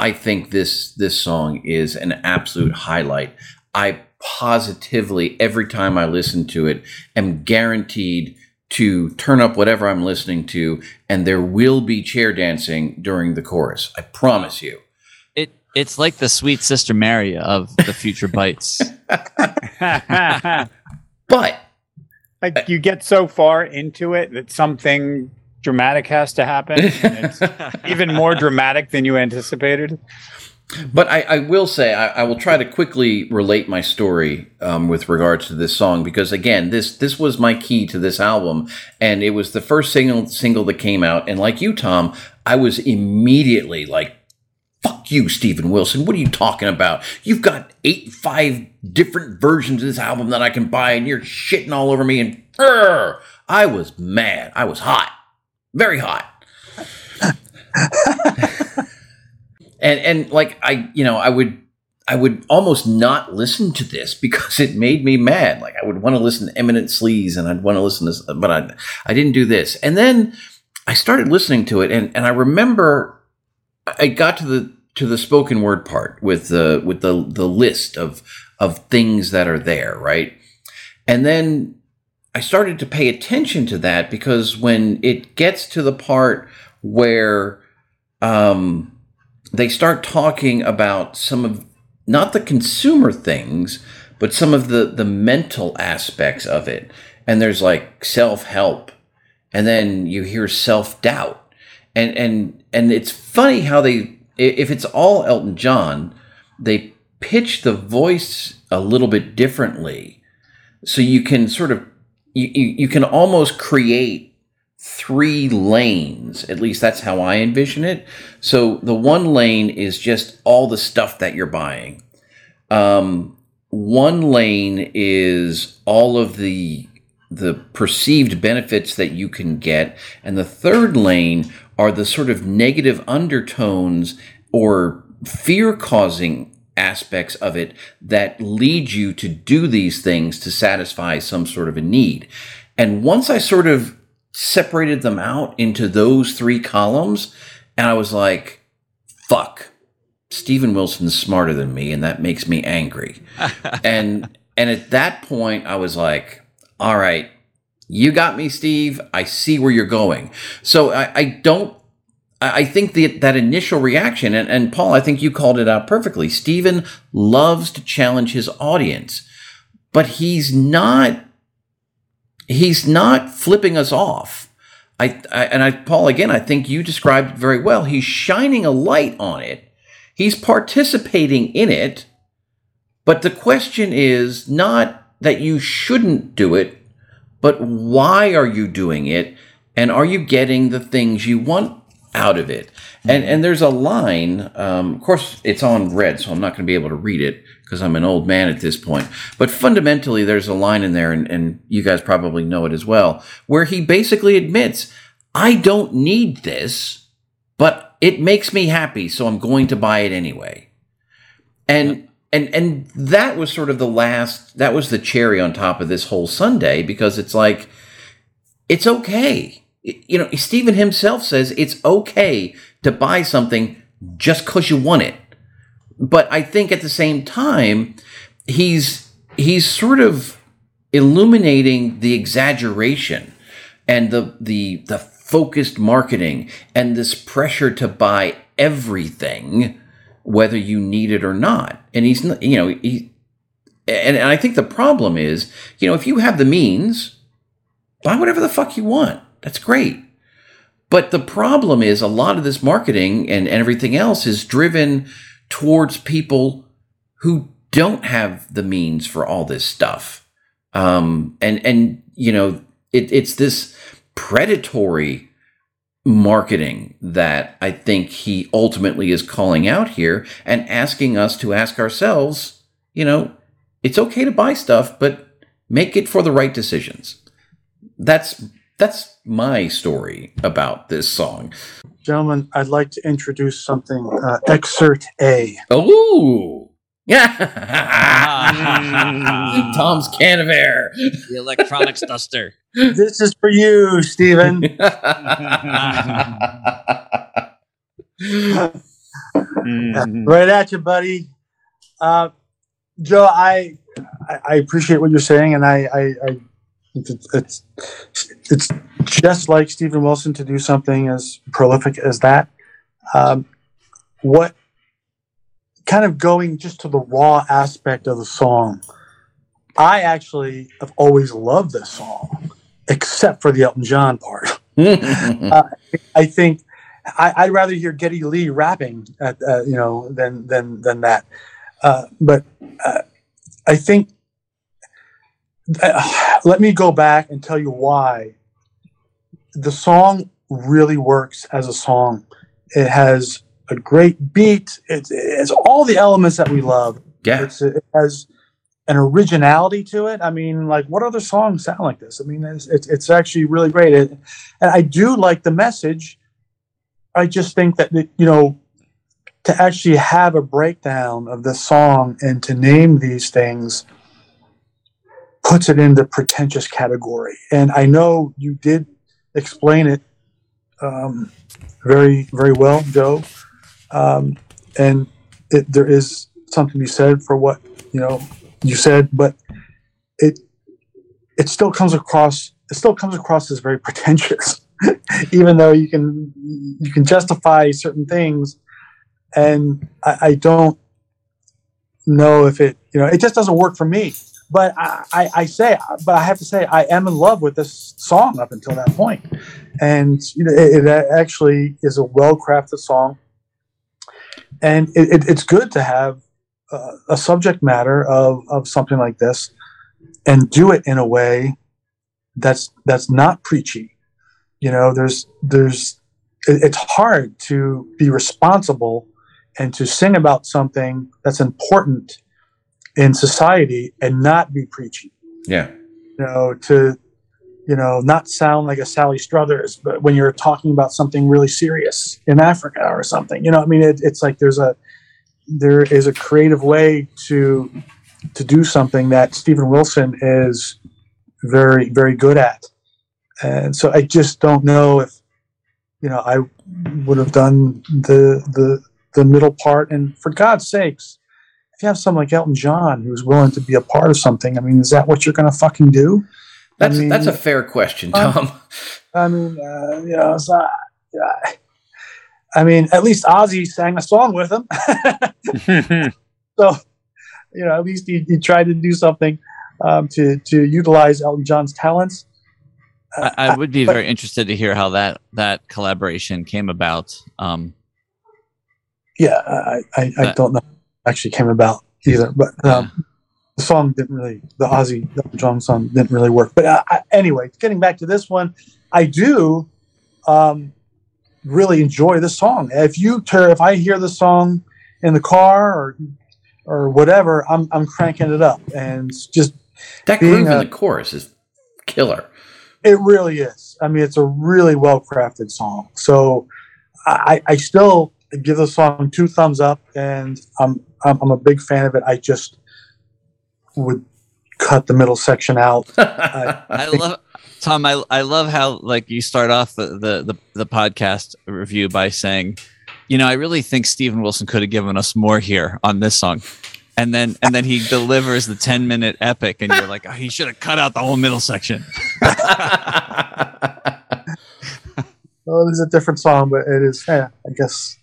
I think this this song is an absolute highlight. I positively every time I listen to it am guaranteed to turn up whatever I'm listening to and there will be chair dancing during the chorus. I promise you. It it's like the sweet sister Mary of the future bites. (laughs) (laughs) but like you get so far into it that something dramatic has to happen. it's (laughs) even more dramatic than you anticipated. But I, I will say I, I, will try to quickly relate my story um, with regards to this song because again this this was my key to this album and it was the first single single that came out and like you Tom I was immediately like fuck you Steven Wilson what are you talking about you've got eight five different versions of this album that I can buy and you're shitting all over me and uh, I was mad I was hot very hot. (laughs) and and like I, you know, I would I would almost not listen to this because it made me mad. Like I would want to listen to Eminent Sleaze and I'd want to listen to, this, but I I didn't do this. And then I started listening to it, and and I remember I got to the to the spoken word part with the with the the list of of things that are there, right? And then I started to pay attention to that because when it gets to the part where um, they start talking about some of not the consumer things, but some of the the mental aspects of it, and there's like self help, and then you hear self doubt, and and and it's funny how they if it's all Elton John, they pitch the voice a little bit differently, so you can sort of you, you, can almost create three lanes. At least that's how I envision it. So the one lane is just all the stuff that you're buying. Um, one lane is all of the the perceived benefits that you can get, and the third lane are the sort of negative undertones or fear causing aspects of it that lead you to do these things to satisfy some sort of a need. And once I sort of separated them out into those three columns, and I was like, fuck, Steven Wilson's smarter than me, and that makes me angry. (laughs) and and at that point, I was like, all right, you got me, Steve. I see where you're going. So I, I don't I think that that initial reaction, and, and Paul, I think you called it out perfectly. Steven loves to challenge his audience, but he's not he's not flipping us off. I, I and I Paul again, I think you described it very well. He's shining a light on it. He's participating in it. But the question is not that you shouldn't do it, but why are you doing it? And are you getting the things you want out of it. And and there's a line. Um, of course, it's on red, so I'm not going to be able to read it because I'm an old man at this point. But fundamentally, there's a line in there, and, and you guys probably know it as well, where he basically admits, I don't need this, but it makes me happy, so I'm going to buy it anyway. And and and that was sort of the last that was the cherry on top of this whole Sunday because it's like it's okay. You know, Steven himself says it's okay to buy something just because you want it. But I think at the same time, he's he's sort of illuminating the exaggeration and the the the focused marketing and this pressure to buy everything whether you need it or not and he's you know he and, and i think the problem is you know if you have the means buy whatever the fuck you want that's great but the problem is a lot of this marketing and, and everything else is driven towards people who don't have the means for all this stuff um, and and you know it, it's this predatory marketing that I think he ultimately is calling out here and asking us to ask ourselves, you know, it's okay to buy stuff, but make it for the right decisions. That's that's my story about this song. Gentlemen, I'd like to introduce something. Uh, excerpt A. Oh, yeah. (laughs) Tom's can of air. the electronics duster. (laughs) This is for you, Steven. (laughs) Right at you, buddy. Uh, Joe, I, I I appreciate what you're saying, and I, I, I it's, it's it's just like Steven Wilson to do something as prolific as that. Um, what kind of going just to the raw aspect of the song? I actually have always loved this song, except for the Elton John part. (laughs) (laughs) I think I, I'd rather hear Geddy Lee rapping, at, uh, you know, than than than that. Uh, but uh, I think uh, (sighs) let me go back and tell you why the song really works as a song. It has a great beat. It's, it's all the elements that we love. yeah. It's, it has an originality to it. I mean, like, what other songs sound like this? I mean, it's, it's, it's actually really great. It, and I do like the message. I just think that, you know, to actually have a breakdown of the song and to name these things puts it in the pretentious category. And I know you did explain it um, very, very well, Joe. Um, and it, there is something to be said for what you know you said, but it it still comes across it still comes across as very (laughs) pretentious, even though you can you can justify certain things, and I, I don't know if it you know it just doesn't work for me. But I, I, I say, but I have to say, I am in love with this song up until that point, and you know, it, it actually is a well crafted song, and it, it, it's good to have uh, a subject matter of, of something like this and do it in a way that's that's not preachy. You know there's there's it, it's hard to be responsible and to sing about something that's important in society and not be preachy. Yeah. you know to you know not sound like a sally struthers but when you're talking about something really serious in africa or something you know i mean it, it's like there's a there is a creative way to to do something that steven wilson is very very good at. And so i just don't know if you know i would have done the the the middle part. And for god's sakes if you have someone like elton john who's willing to be a part of something i mean is that what you're going to fucking do That's I mean, that's a fair question, uh, Tom. I mean, uh, you know, so, uh, I mean, at least Ozzy sang a song with him. (laughs) so, you know, at least he, he tried to do something um, to to utilize Elton John's talents. Uh, I, I would be but- very interested to hear how that that collaboration came about. Um, yeah, I, I, I Uh, don't know actually came about either, but um, the song didn't really, the Ozzy Elton John song didn't really work. But uh, I, anyway, getting back to this one, I do um, really enjoy this song. If you tur if I hear the song in the car or or whatever, I'm I'm cranking it up and just That groove in the chorus is killer. It really is. I mean, it's a really well crafted song. So I, I still give the song two thumbs up, and I'm, I'm I'm a big fan of it. I just would cut the middle section out. (laughs) I, I love Tom. I, I love how like you start off the, the the the podcast review by saying, you know, I really think Steven Wilson could have given us more here on this song. And then and then he (laughs) delivers the 10 minute epic and you're like, oh, he should have cut out the whole middle section. (laughs) well, it is a different song, but it is. Yeah, I guess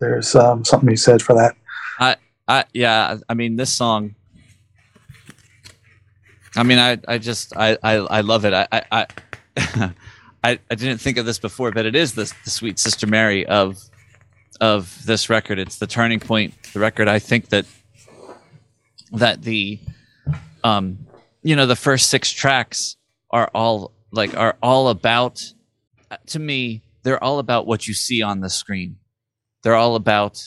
there's um, something be said for that. I, I, yeah. I mean, this song. I mean, I, I just, I, I, I love it. I, I, I, (laughs) I, I didn't think of this before, but it is the, the sweet Sister Mary of, of this record. It's the turning point. The record. I think that, that the, um, you know, the first six tracks are all like are all about. To me, they're all about what you see on the screen they're all about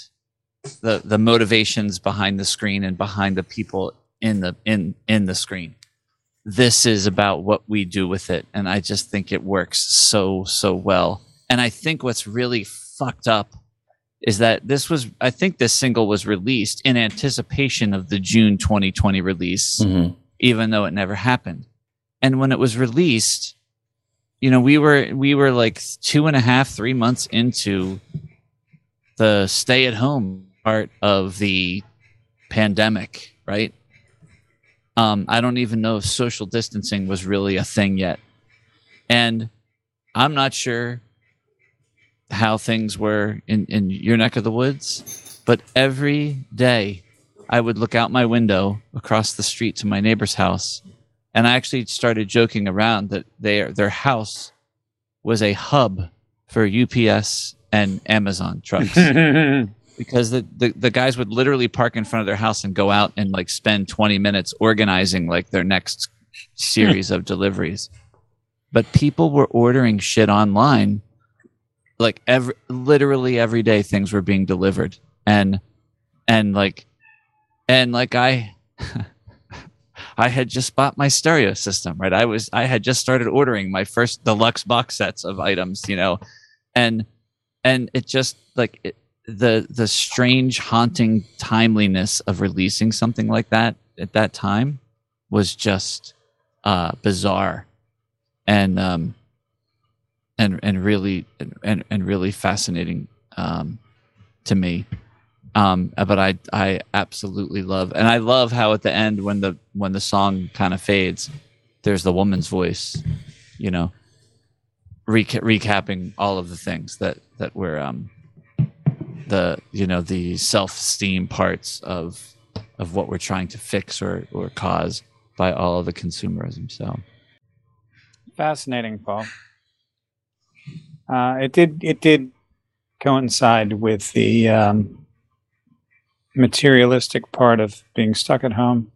the the motivations behind the screen and behind the people in the in in the screen. This is about what we do with it and i just think it works so so well. And i think what's really fucked up is that this was i think this single was released in anticipation of the june 2020 release Mhm. even though it never happened. And when it was released you know we were we were like two and a half three months into the stay at home part of the pandemic right? Um i don't even know if social distancing was really a thing yet. And i'm not sure how things were in in your neck of the woods but every day i would look out my window across the street to my neighbor's house and I actually started joking around that their their house was a hub for UPS and Amazon trucks (laughs) because the, the the guys would literally park in front of their house and go out and like spend 20 minutes organizing like their next series of deliveries. But people were ordering shit online like every literally every day things were being delivered and and like and like I (laughs) I had just bought my stereo system, right? I was I had just started ordering my first deluxe box sets of items, you know, and and it just like it, the the strange haunting timeliness of releasing something like that at that time was just uh bizarre. And um and and really and and really fascinating um to me. Um but i i absolutely love and i love how at the end when the when the song kind of fades there's the woman's voice you know reca- recapping all of the things that that were um the you know the self-esteem parts of of what we're trying to fix or or cause by all of the consumerism so Fascinating, Paul. Uh, it did. It did coincide with the um, materialistic part of being stuck at home.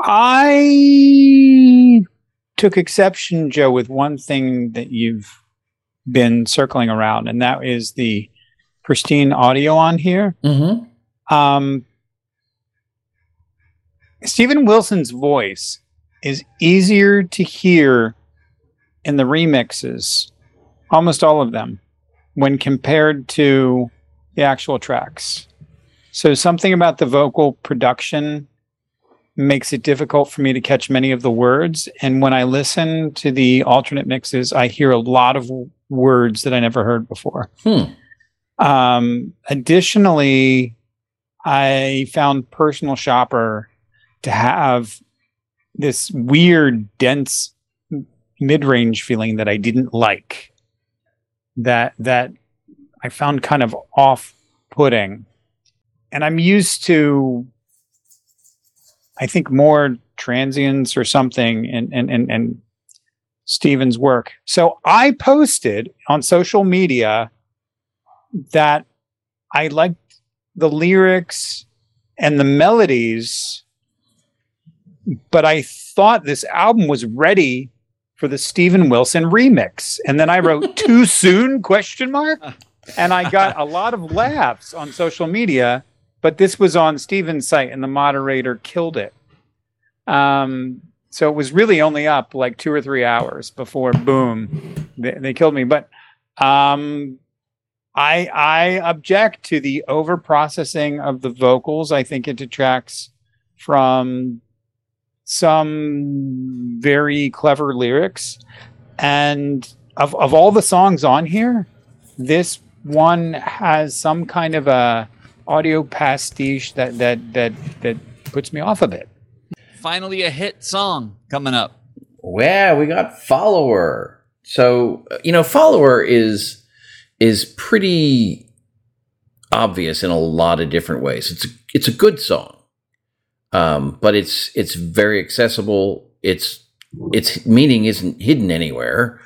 I took exception, Joe, with one thing that you've been circling around, and that is the pristine audio on here. Mm-hmm. Um, Steven Wilson's voice is easier to hear in the remixes, almost all of them, when compared to the actual tracks. So something about the vocal production makes it difficult for me to catch many of the words. And when I listen to the alternate mixes, I hear a lot of w- words that I never heard before. Hmm. Um, additionally, I found Personal Shopper to have this weird, dense mid-range feeling that I didn't like. That that I found kind of off-putting, and I'm used to, I think, more transients or something, and and and and Steven's work. So I posted on social media that I liked the lyrics and the melodies, but I thought this album was ready for the Steven Wilson remix. And then I wrote too (laughs) soon question mark. Uh. And I got a lot of laughs on social media, but this was on Steven's site and the moderator killed it. Um, so it was really only up like two or three hours before boom, they, they killed me. But um, I I object to the over processing of the vocals. I think it detracts from some very clever lyrics. And of, of all the songs on here, this one has some kind of a audio pastiche that that that that puts me off a bit. Finally, a hit song coming up. Yeah, we got follower. So you know, follower is is pretty obvious in a lot of different ways. It's a, it's a good song, um, but it's it's very accessible. It's its meaning isn't hidden anywhere.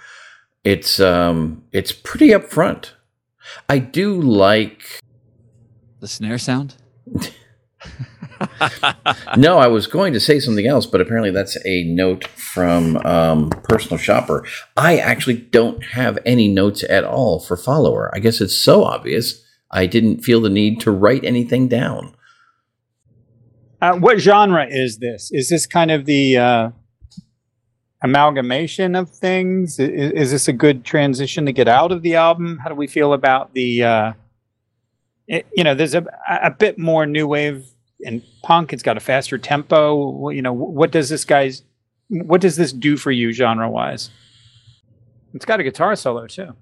It's um it's pretty upfront. I do like The snare sound. (laughs) no, I was going to say something else, but apparently that's a note from um, Personal Shopper. I actually don't have any notes at all for follower. I guess it's so obvious. I didn't feel the need to write anything down. Uh, what genre is this? Is this kind of the uh, amalgamation of things? Is, is, this a good transition to get out of the album? How do we feel about the? Uh, it, you know, there's a a bit more new wave and punk. It's got a faster tempo. You know, what does this guy's what does this do for you genre wise? It's got a guitar solo too.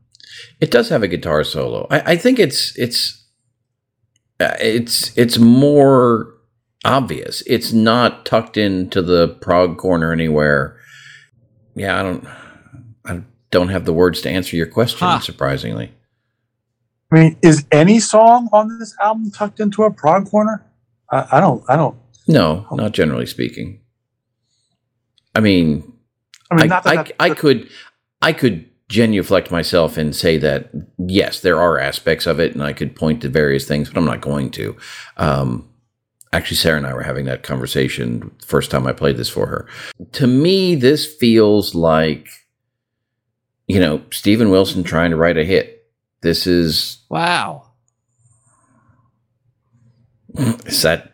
It does have a guitar solo. I, I think it's it's uh, it's it's more obvious. It's not tucked into the prog corner anywhere. Yeah, I don't I don't have the words to answer your question. Surprisingly, I mean, is any song on this album tucked into a prog corner? I, I don't. I don't. No, not generally speaking. I mean, I mean, I, I, I could, I could genuflect myself and say that yes, there are aspects of it, and I could point to various things, but I'm not going to. Um, actually, Sarah and I were having that conversation the first time I played this for her. To me, this feels like, you know, Steven Wilson trying to write a hit. This is wow. Is that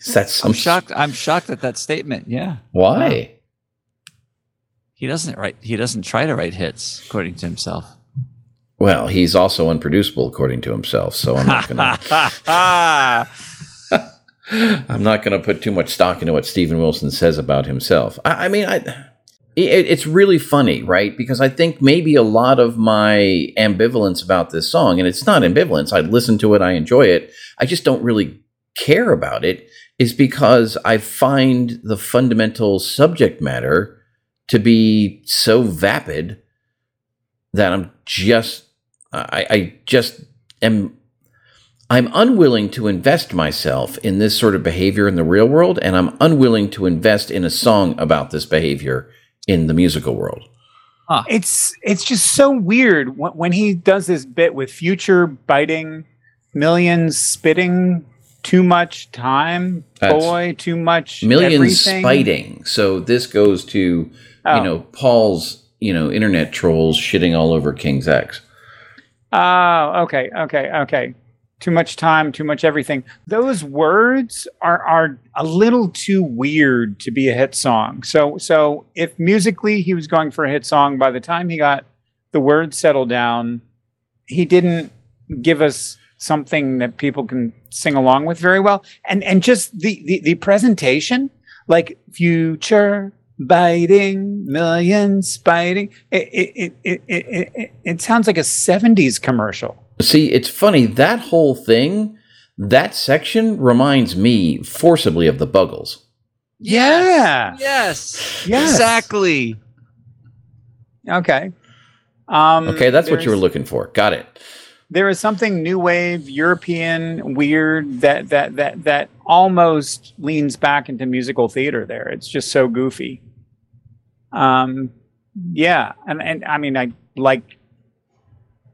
is that some? I'm shocked. I'm shocked at that statement. Yeah. Why? He doesn't write. He doesn't try to write hits, according to himself. Well, he's also unproducible, according to himself. So I'm not gonna. (laughs) (laughs) I'm not going to put too much stock into what Steven Wilson says about himself. I, I mean, I, it, it's really funny, right? Because I think maybe a lot of my ambivalence about this song, and it's not ambivalence. I listen to it, I enjoy it. I just don't really care about it is because I find the fundamental subject matter to be so vapid that I'm just, I, I just am, I'm unwilling to invest myself in this sort of behavior in the real world, and I'm unwilling to invest in a song about this behavior in the musical world. Huh. It's it's just so weird when, when he does this bit with future biting, millions spitting too much time, That's boy, too much millions everything. spiting. So this goes to oh. you know Paul's you know internet trolls shitting all over King's X. Oh, okay, okay, okay. Too much time, too much everything. Those words are are a little too weird to be a hit song. So so if musically he was going for a hit song, by the time he got the words settled down, he didn't give us something that people can sing along with very well. And and just the the, the presentation, like future biting millions biting it it, it, it, it, it sounds like a 70s commercial see it's funny that whole thing that section reminds me forcibly of the buggles. Yeah yes. Yes. Exactly. Okay. Um okay that's what you were looking for. Got it. There is something new wave European weird that that that that almost leans back into musical theater there. It's just so goofy. Um yeah, and and I mean I like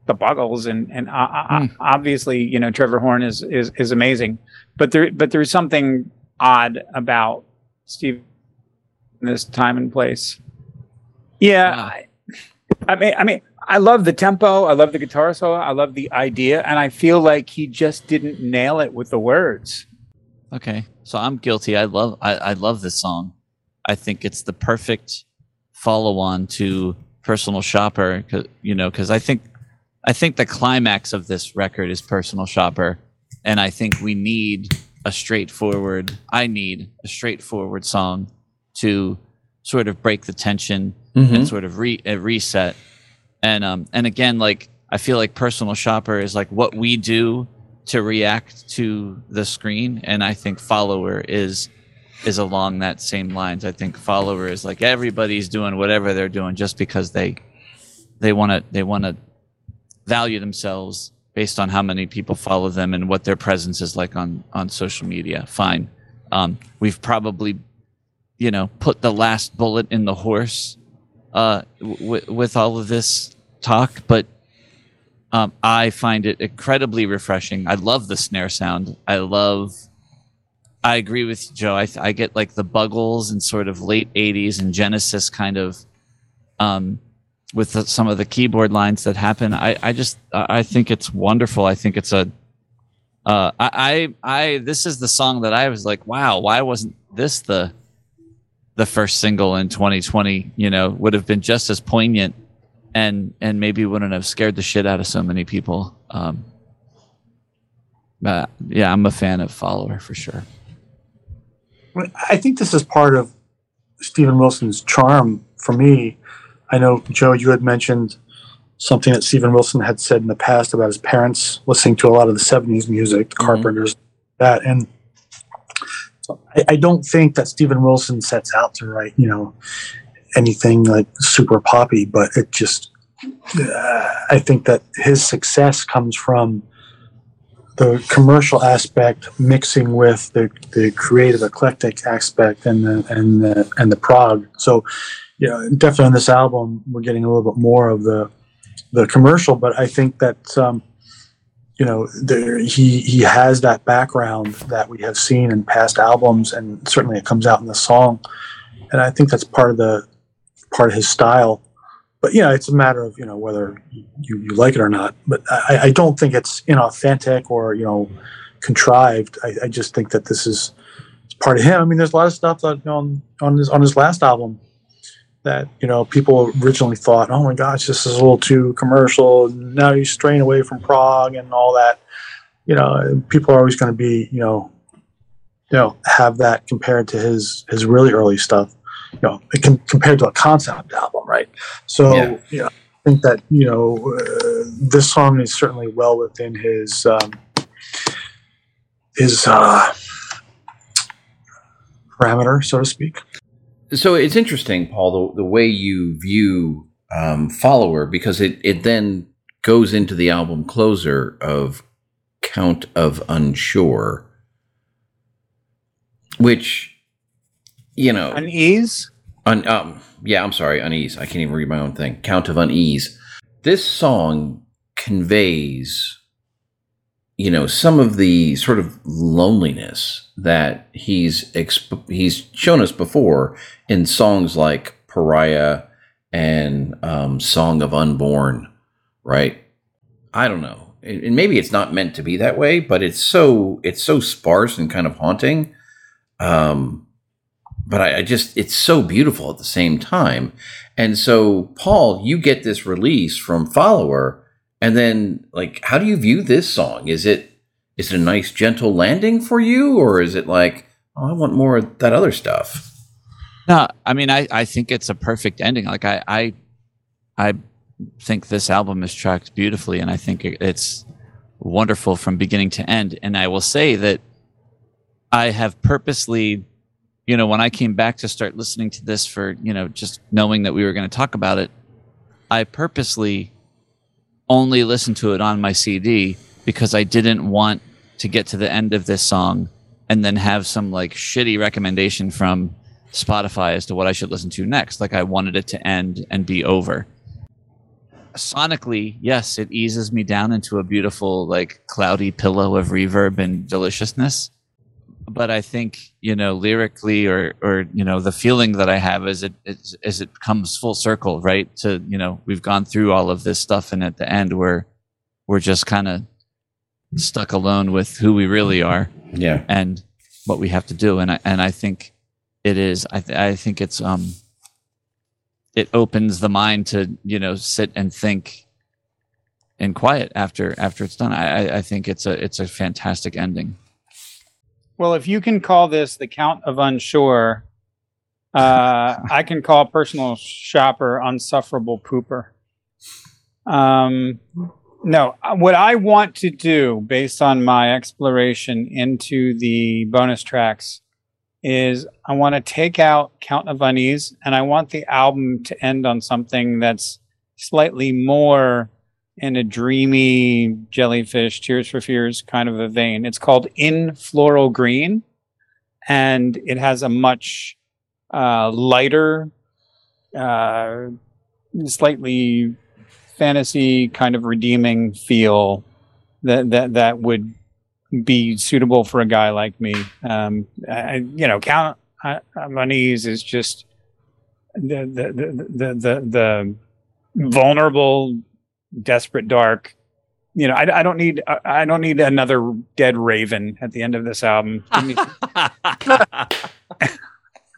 the Buggles and and uh, mm. obviously, you know, Trevor Horn is is is amazing. But there but there's something odd about Steve in this time and place. Yeah. Wow. I, I mean I mean I love the tempo. I love the guitar solo. I love the idea, and I feel like he just didn't nail it with the words. Okay, so I'm guilty. I love I, I love this song. I think it's the perfect follow on to Personal Shopper. 'cause- You know, because I think I think the climax of this record is Personal Shopper, and I think we need a straightforward. I need a straightforward song to sort of break the tension Mhm. and sort of re- uh, reset. And um and again, like I feel like personal shopper is like what we do to react to the screen, and I think follower is is along that same lines. I think follower is like everybody's doing whatever they're doing just because they they want to they want to value themselves based on how many people follow them and what their presence is like on on social media. Fine. Um, we've probably you know put the last bullet in the horse uh, w- with all of this talk, but um, I find it incredibly refreshing. I love the snare sound. I love. I agree with Joe. I, I get like the Buggles and sort of late '80s and Genesis kind of, um, with the, some of the keyboard lines that happen. I, I just I think it's wonderful. I think it's a. Uh, I, I I this is the song that I was like, wow, why wasn't this the the first single in 2020 you know would have been just as poignant and and maybe wouldn't have scared the shit out of so many people um but yeah i'm a fan of follower for sure I think this is part of Steven Wilson's charm for me. I know, Joe, you had mentioned something that Steven Wilson had said in the past about his parents listening to a lot of the 70s music, the Mhm. Carpenters, that. And I, I don't think that Steven Wilson sets out to write, you know, anything like super poppy, but it just, uh, I think that his success comes from the commercial aspect mixing with the, the creative eclectic aspect and the and the and the prog. So, know, definitely on this album we're getting a little bit more of the the commercial, but I think that um, you know there, he he has that background that we have seen in past albums, and certainly it comes out in the song, and I think that's part of the part of his style. But yeah, it's a matter of you know whether you, you like it or not. But I, I don't think it's inauthentic or you know contrived. I, I just think that this is part of him. I mean, there's a lot of stuff that on on his on his last album that you know people originally thought, oh my gosh, this is a little too commercial. Now you straying away from prog and all that. You know, people are always going to be you know you know have that compared to his his really early stuff. You know, it can, compared to a concept album, right? So Yeah. you know, I think that you know uh, this song is certainly well within his um, his uh, parameter, so to speak. So it's interesting, Paul, the, the way you view um, Follower, because it, it then goes into the album closer of Count of Unsure, which, you know, Unease. Un, um, yeah, I'm sorry, unease. I can't even read my own thing. Count of unease. This song conveys, you know, some of the sort of loneliness that he's exp- he's shown us before in songs like Pariah and um, Song of Unborn, right? I don't know, and maybe it's not meant to be that way, but it's so it's so sparse and kind of haunting. Um, but I, I just it's so beautiful at the same time. And so, Paul, you get this release from Follower, and then like, how do you view this song? Is it is it a nice gentle landing for you, or is it like, oh, I want more of that other stuff? No, I mean, I, I think it's a perfect ending. Like I, I, I think this album is tracked beautifully, and I think it's wonderful from beginning to end. And I will say that I have purposely, you know, when I came back to start listening to this for, you know, just knowing that we were going to talk about it, I purposely only listened to it on my CD because I didn't want to get to the end of this song and then have some like shitty recommendation from Spotify as to what I should listen to next. Like I wanted it to end and be over. Sonically, yes, it eases me down into a beautiful, like cloudy pillow of reverb and deliciousness. But I think, you know, lyrically or or you know, the feeling that I have is it is, is it comes full circle, right? To, you know, we've gone through all of this stuff and at the end we're we're just kind of stuck alone with who we really are Yeah, and what we have to do. And I, and I think it is. I th- I think it's um. It opens the mind to you know sit and think. In quiet after after it's done, I I- I think it's a it's a fantastic ending. Well, if you can call this the Count of Unsure, uh, (laughs) I can call personal shopper unsufferable pooper. Um, no, uh, what I want to do based on my exploration into the bonus tracks is I want to take out Count of Unease and I want the album to end on something that's slightly more in a dreamy jellyfish, Tears for Fears kind of a vein. It's called In Floral Green, and it has a much uh, lighter, uh, slightly fantasy kind of redeeming feel that that that would be suitable for a guy like me. Um, I, you know, Count Unease is just the the the the, the, the vulnerable desperate dark you know I, I don't need I, don't need another dead raven at the end of this album. (laughs)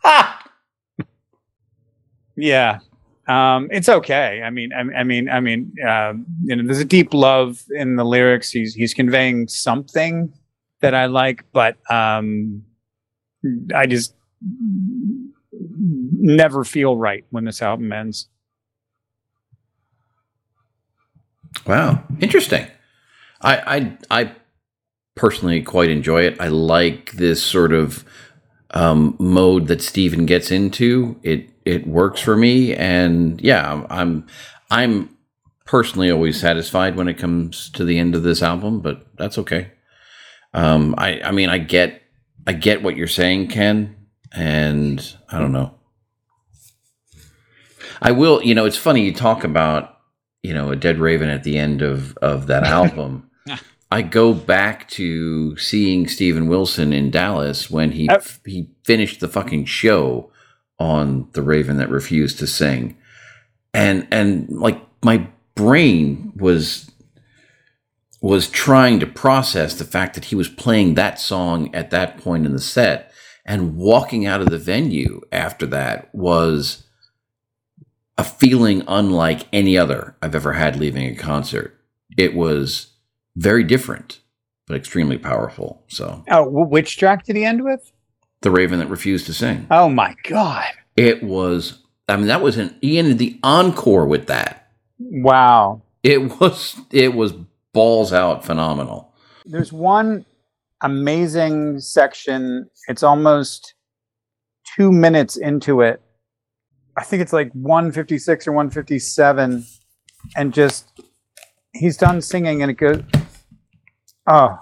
(laughs) Yeah. Um it's okay. I mean i, I mean i mean uh, you know there's a deep love in the lyrics. He's he's conveying something that i like but um i just never feel right when this album ends Wow, interesting. I I I personally quite enjoy it. I like this sort of um, mode that Steven gets into. It it works for me, and yeah, I'm I'm personally always satisfied when it comes to the end of this album, but that's okay. Um, I I mean, I get I get what you're saying, Ken, and I don't know. I will, you know, it's funny you talk about you know a dead raven at the end of of that (laughs) album i go back to seeing steven wilson in dallas when he he finished the fucking show on the raven that refused to sing. And and like my brain was was trying to process the fact that he was playing that song at that point in the set and walking out of the venue after that was a feeling unlike any other I've ever had leaving a concert. It was very different, but extremely powerful. So, oh which track did he end with The Raven That Refused to Sing. oh my god It was, I mean, that was an, he ended the encore with that. wow It was, it was balls out phenomenal. there's one amazing section it's almost two minutes into it i think it's like 156 or 157 and just he's done singing and it goes oh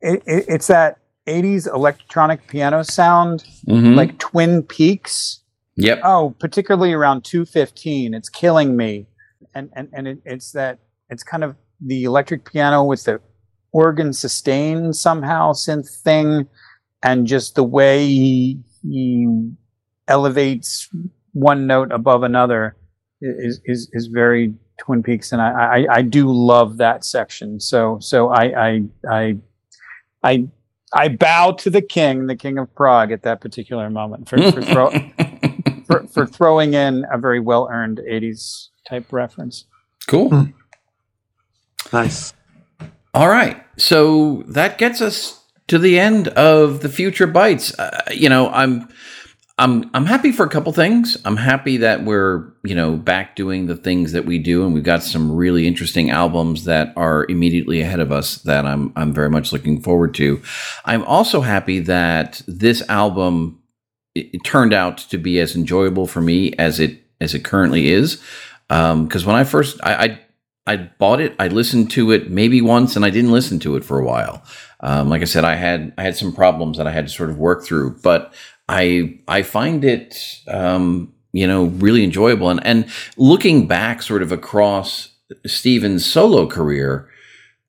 it, it, it's that 80s electronic piano sound Mhm. like twin peaks yep. oh particularly around 215 it's killing me and and, and it, it's that it's kind of the electric piano with the organ sustain somehow synth thing and just the way he, he elevates one note above another is is is very twin peaks and i i, I do love that section so so i i i i I bow to the king, the king of prog, at that particular moment for, for, throw, (laughs) for, for throwing in a very well earned 80s type reference. cool. Nice. All right. So that gets us to the end of the future bites. Uh, you know, I'm I'm I'm happy for a couple things. I'm happy that we're, you know, back doing the things that we do and we've got some really interesting albums that are immediately ahead of us that I'm I'm very much looking forward to. I'm also happy that this album it, it turned out to be as enjoyable for me as it as it currently is. Because when I first I, I I bought it. I listened to it maybe once, and I didn't listen to it for a while. Um, like I said, I had I had some problems that I had to sort of work through, but I I find it um, you know really enjoyable. And and looking back, sort of across Steven's solo career,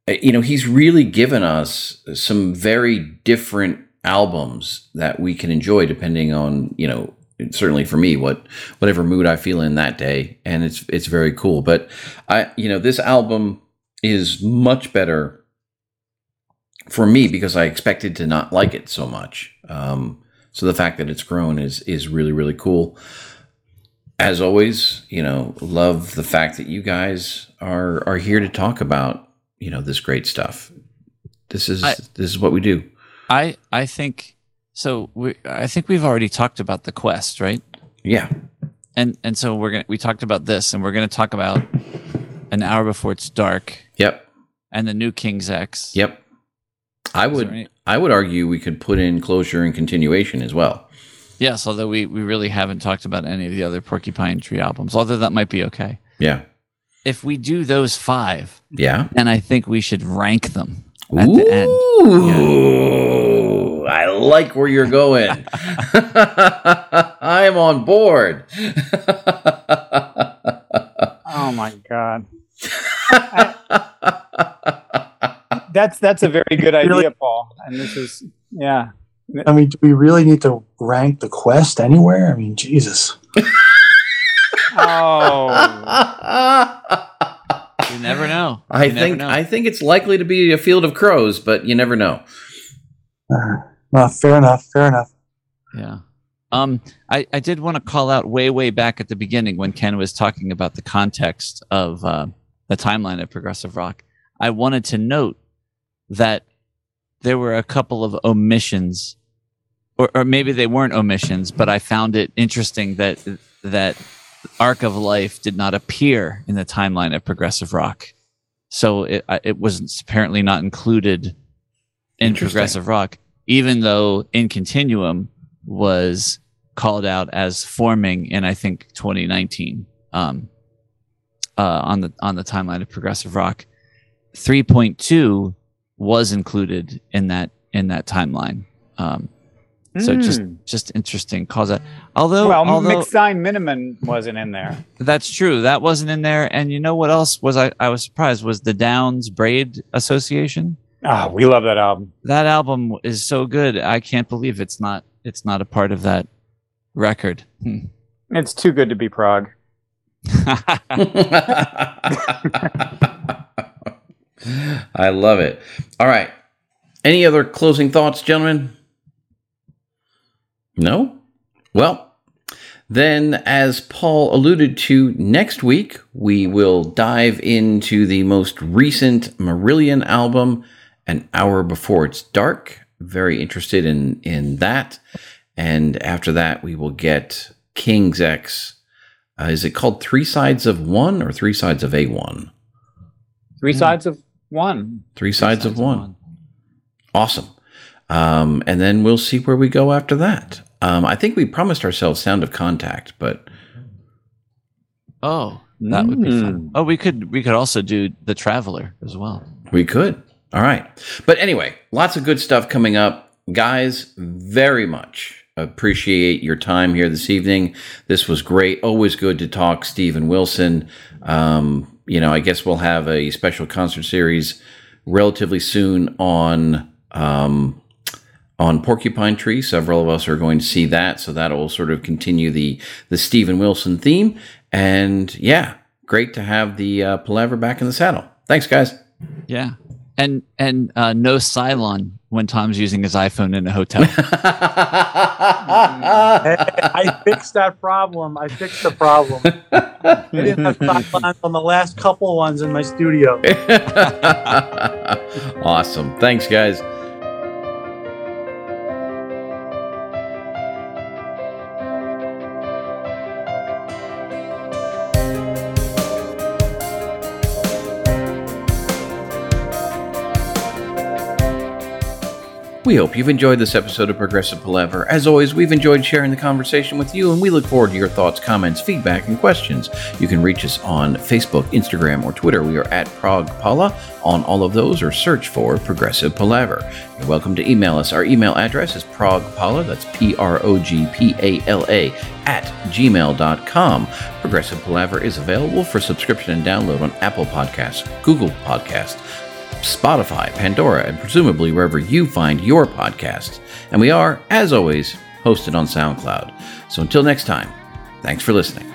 uh, you know, he's really given us some very different albums that we can enjoy depending on you know certainly for me what whatever mood I feel in that day. And it's it's very cool. But I you know this album is much better for me because I expected to not like it so much. Um So the fact that it's grown is is really really cool. As always, you know, love the fact that you guys are are here to talk about you know this great stuff. This is I- this is what we do. I I think so. We I think we've already talked about the quest, right? Yeah, And and so we're gonna we talked about this, and we're gonna talk about an hour before it's dark yep, and the new King's X. yep. I would any- I would argue we could put in closure and continuation as well. Yes, although we we really haven't talked about any of the other Porcupine Tree albums. Although that might be okay. Yeah, If we do those five, yeah. then I think we should rank them at the end. Ooh, I like where you're going. (laughs) I'm on board. Oh my god. (laughs) That's that's a very good (laughs) idea, Really? Paul. And this is yeah. I mean, do we really need to rank the quest anywhere? I mean, Jesus. Oh, You never know. I never think know. I think it's likely to be a field of crows, but you never know. Uh, well, fair enough. Fair enough. Yeah. Um, I, I did want to call out way, way back at the beginning when Ken was talking about the context of uh, the timeline of progressive rock. I wanted to note that there were a couple of omissions, or, or maybe they weren't omissions, but I found it interesting that that Arc of Life did not appear in the timeline of progressive rock. So it, it was apparently not included in progressive rock, even though in Continuum was called out as forming in I think 2019 um, uh, on the on the timeline of progressive rock. 3.2 was included in that in that timeline. Um, so just Hmm. just interesting cause that although well, although mixed sign minimum wasn't in there. that's true that wasn't in there and you know what else was I, I was surprised was the Downes Braide Association Ah, we love that album. that album is so good I can't believe it's not it's not a part of that record. Hmm. It's too good to be prog. (laughs) (laughs) (laughs) I love it. All right. Any other closing thoughts, gentlemen? No? Well, then, as Paul alluded to, next week we will dive into the most recent Marillion album, An Hour Before It's Dark. Very interested in, in that. And after that, we will get King's X. Uh, is it called Three Sides of One or Three Sides of A1? Three sides of one. Three sides, of one. Awesome. Um, and then we'll see where we go after that. Um, I think we promised ourselves Sound of Contact, but Oh, that would be fun. Mm. Oh, we could we could also do the Traveler as well. we could. All right. But anyway, lots of good stuff coming up. Guys, very much appreciate your time here this evening. This was great. Always good to talk Steven Wilson. Um, you know, I guess we'll have a special concert series relatively soon on um, on Porcupine Tree. Several of us are going to see that, so that will sort of continue the the Steven Wilson theme. And yeah, great to have the uh, Palaver back in the saddle. Thanks, guys. Yeah. And and uh, no Cylon when Tom's using his iPhone in a hotel. (laughs) I fixed that problem. I fixed the problem. I didn't have sidelines on the last couple ones in my studio. (laughs) awesome. Thanks, guys. We hope you've enjoyed this episode of Progressive Palaver. As always, we've enjoyed sharing the conversation with you, and we look forward to your thoughts, comments, feedback, and questions. You can reach us on Facebook, Instagram, or Twitter. We are at ProgPala on all of those, or search for Progressive Palaver. You're welcome to email us. Our email address is progpala, that's P R O G P A L A, at gmail.com. Progressive Palaver is available for subscription and download on Apple Podcasts, Google Podcasts, Spotify, Pandora, and presumably wherever you find your podcasts. And we are, as always, hosted on SoundCloud. So until next time, thanks for listening.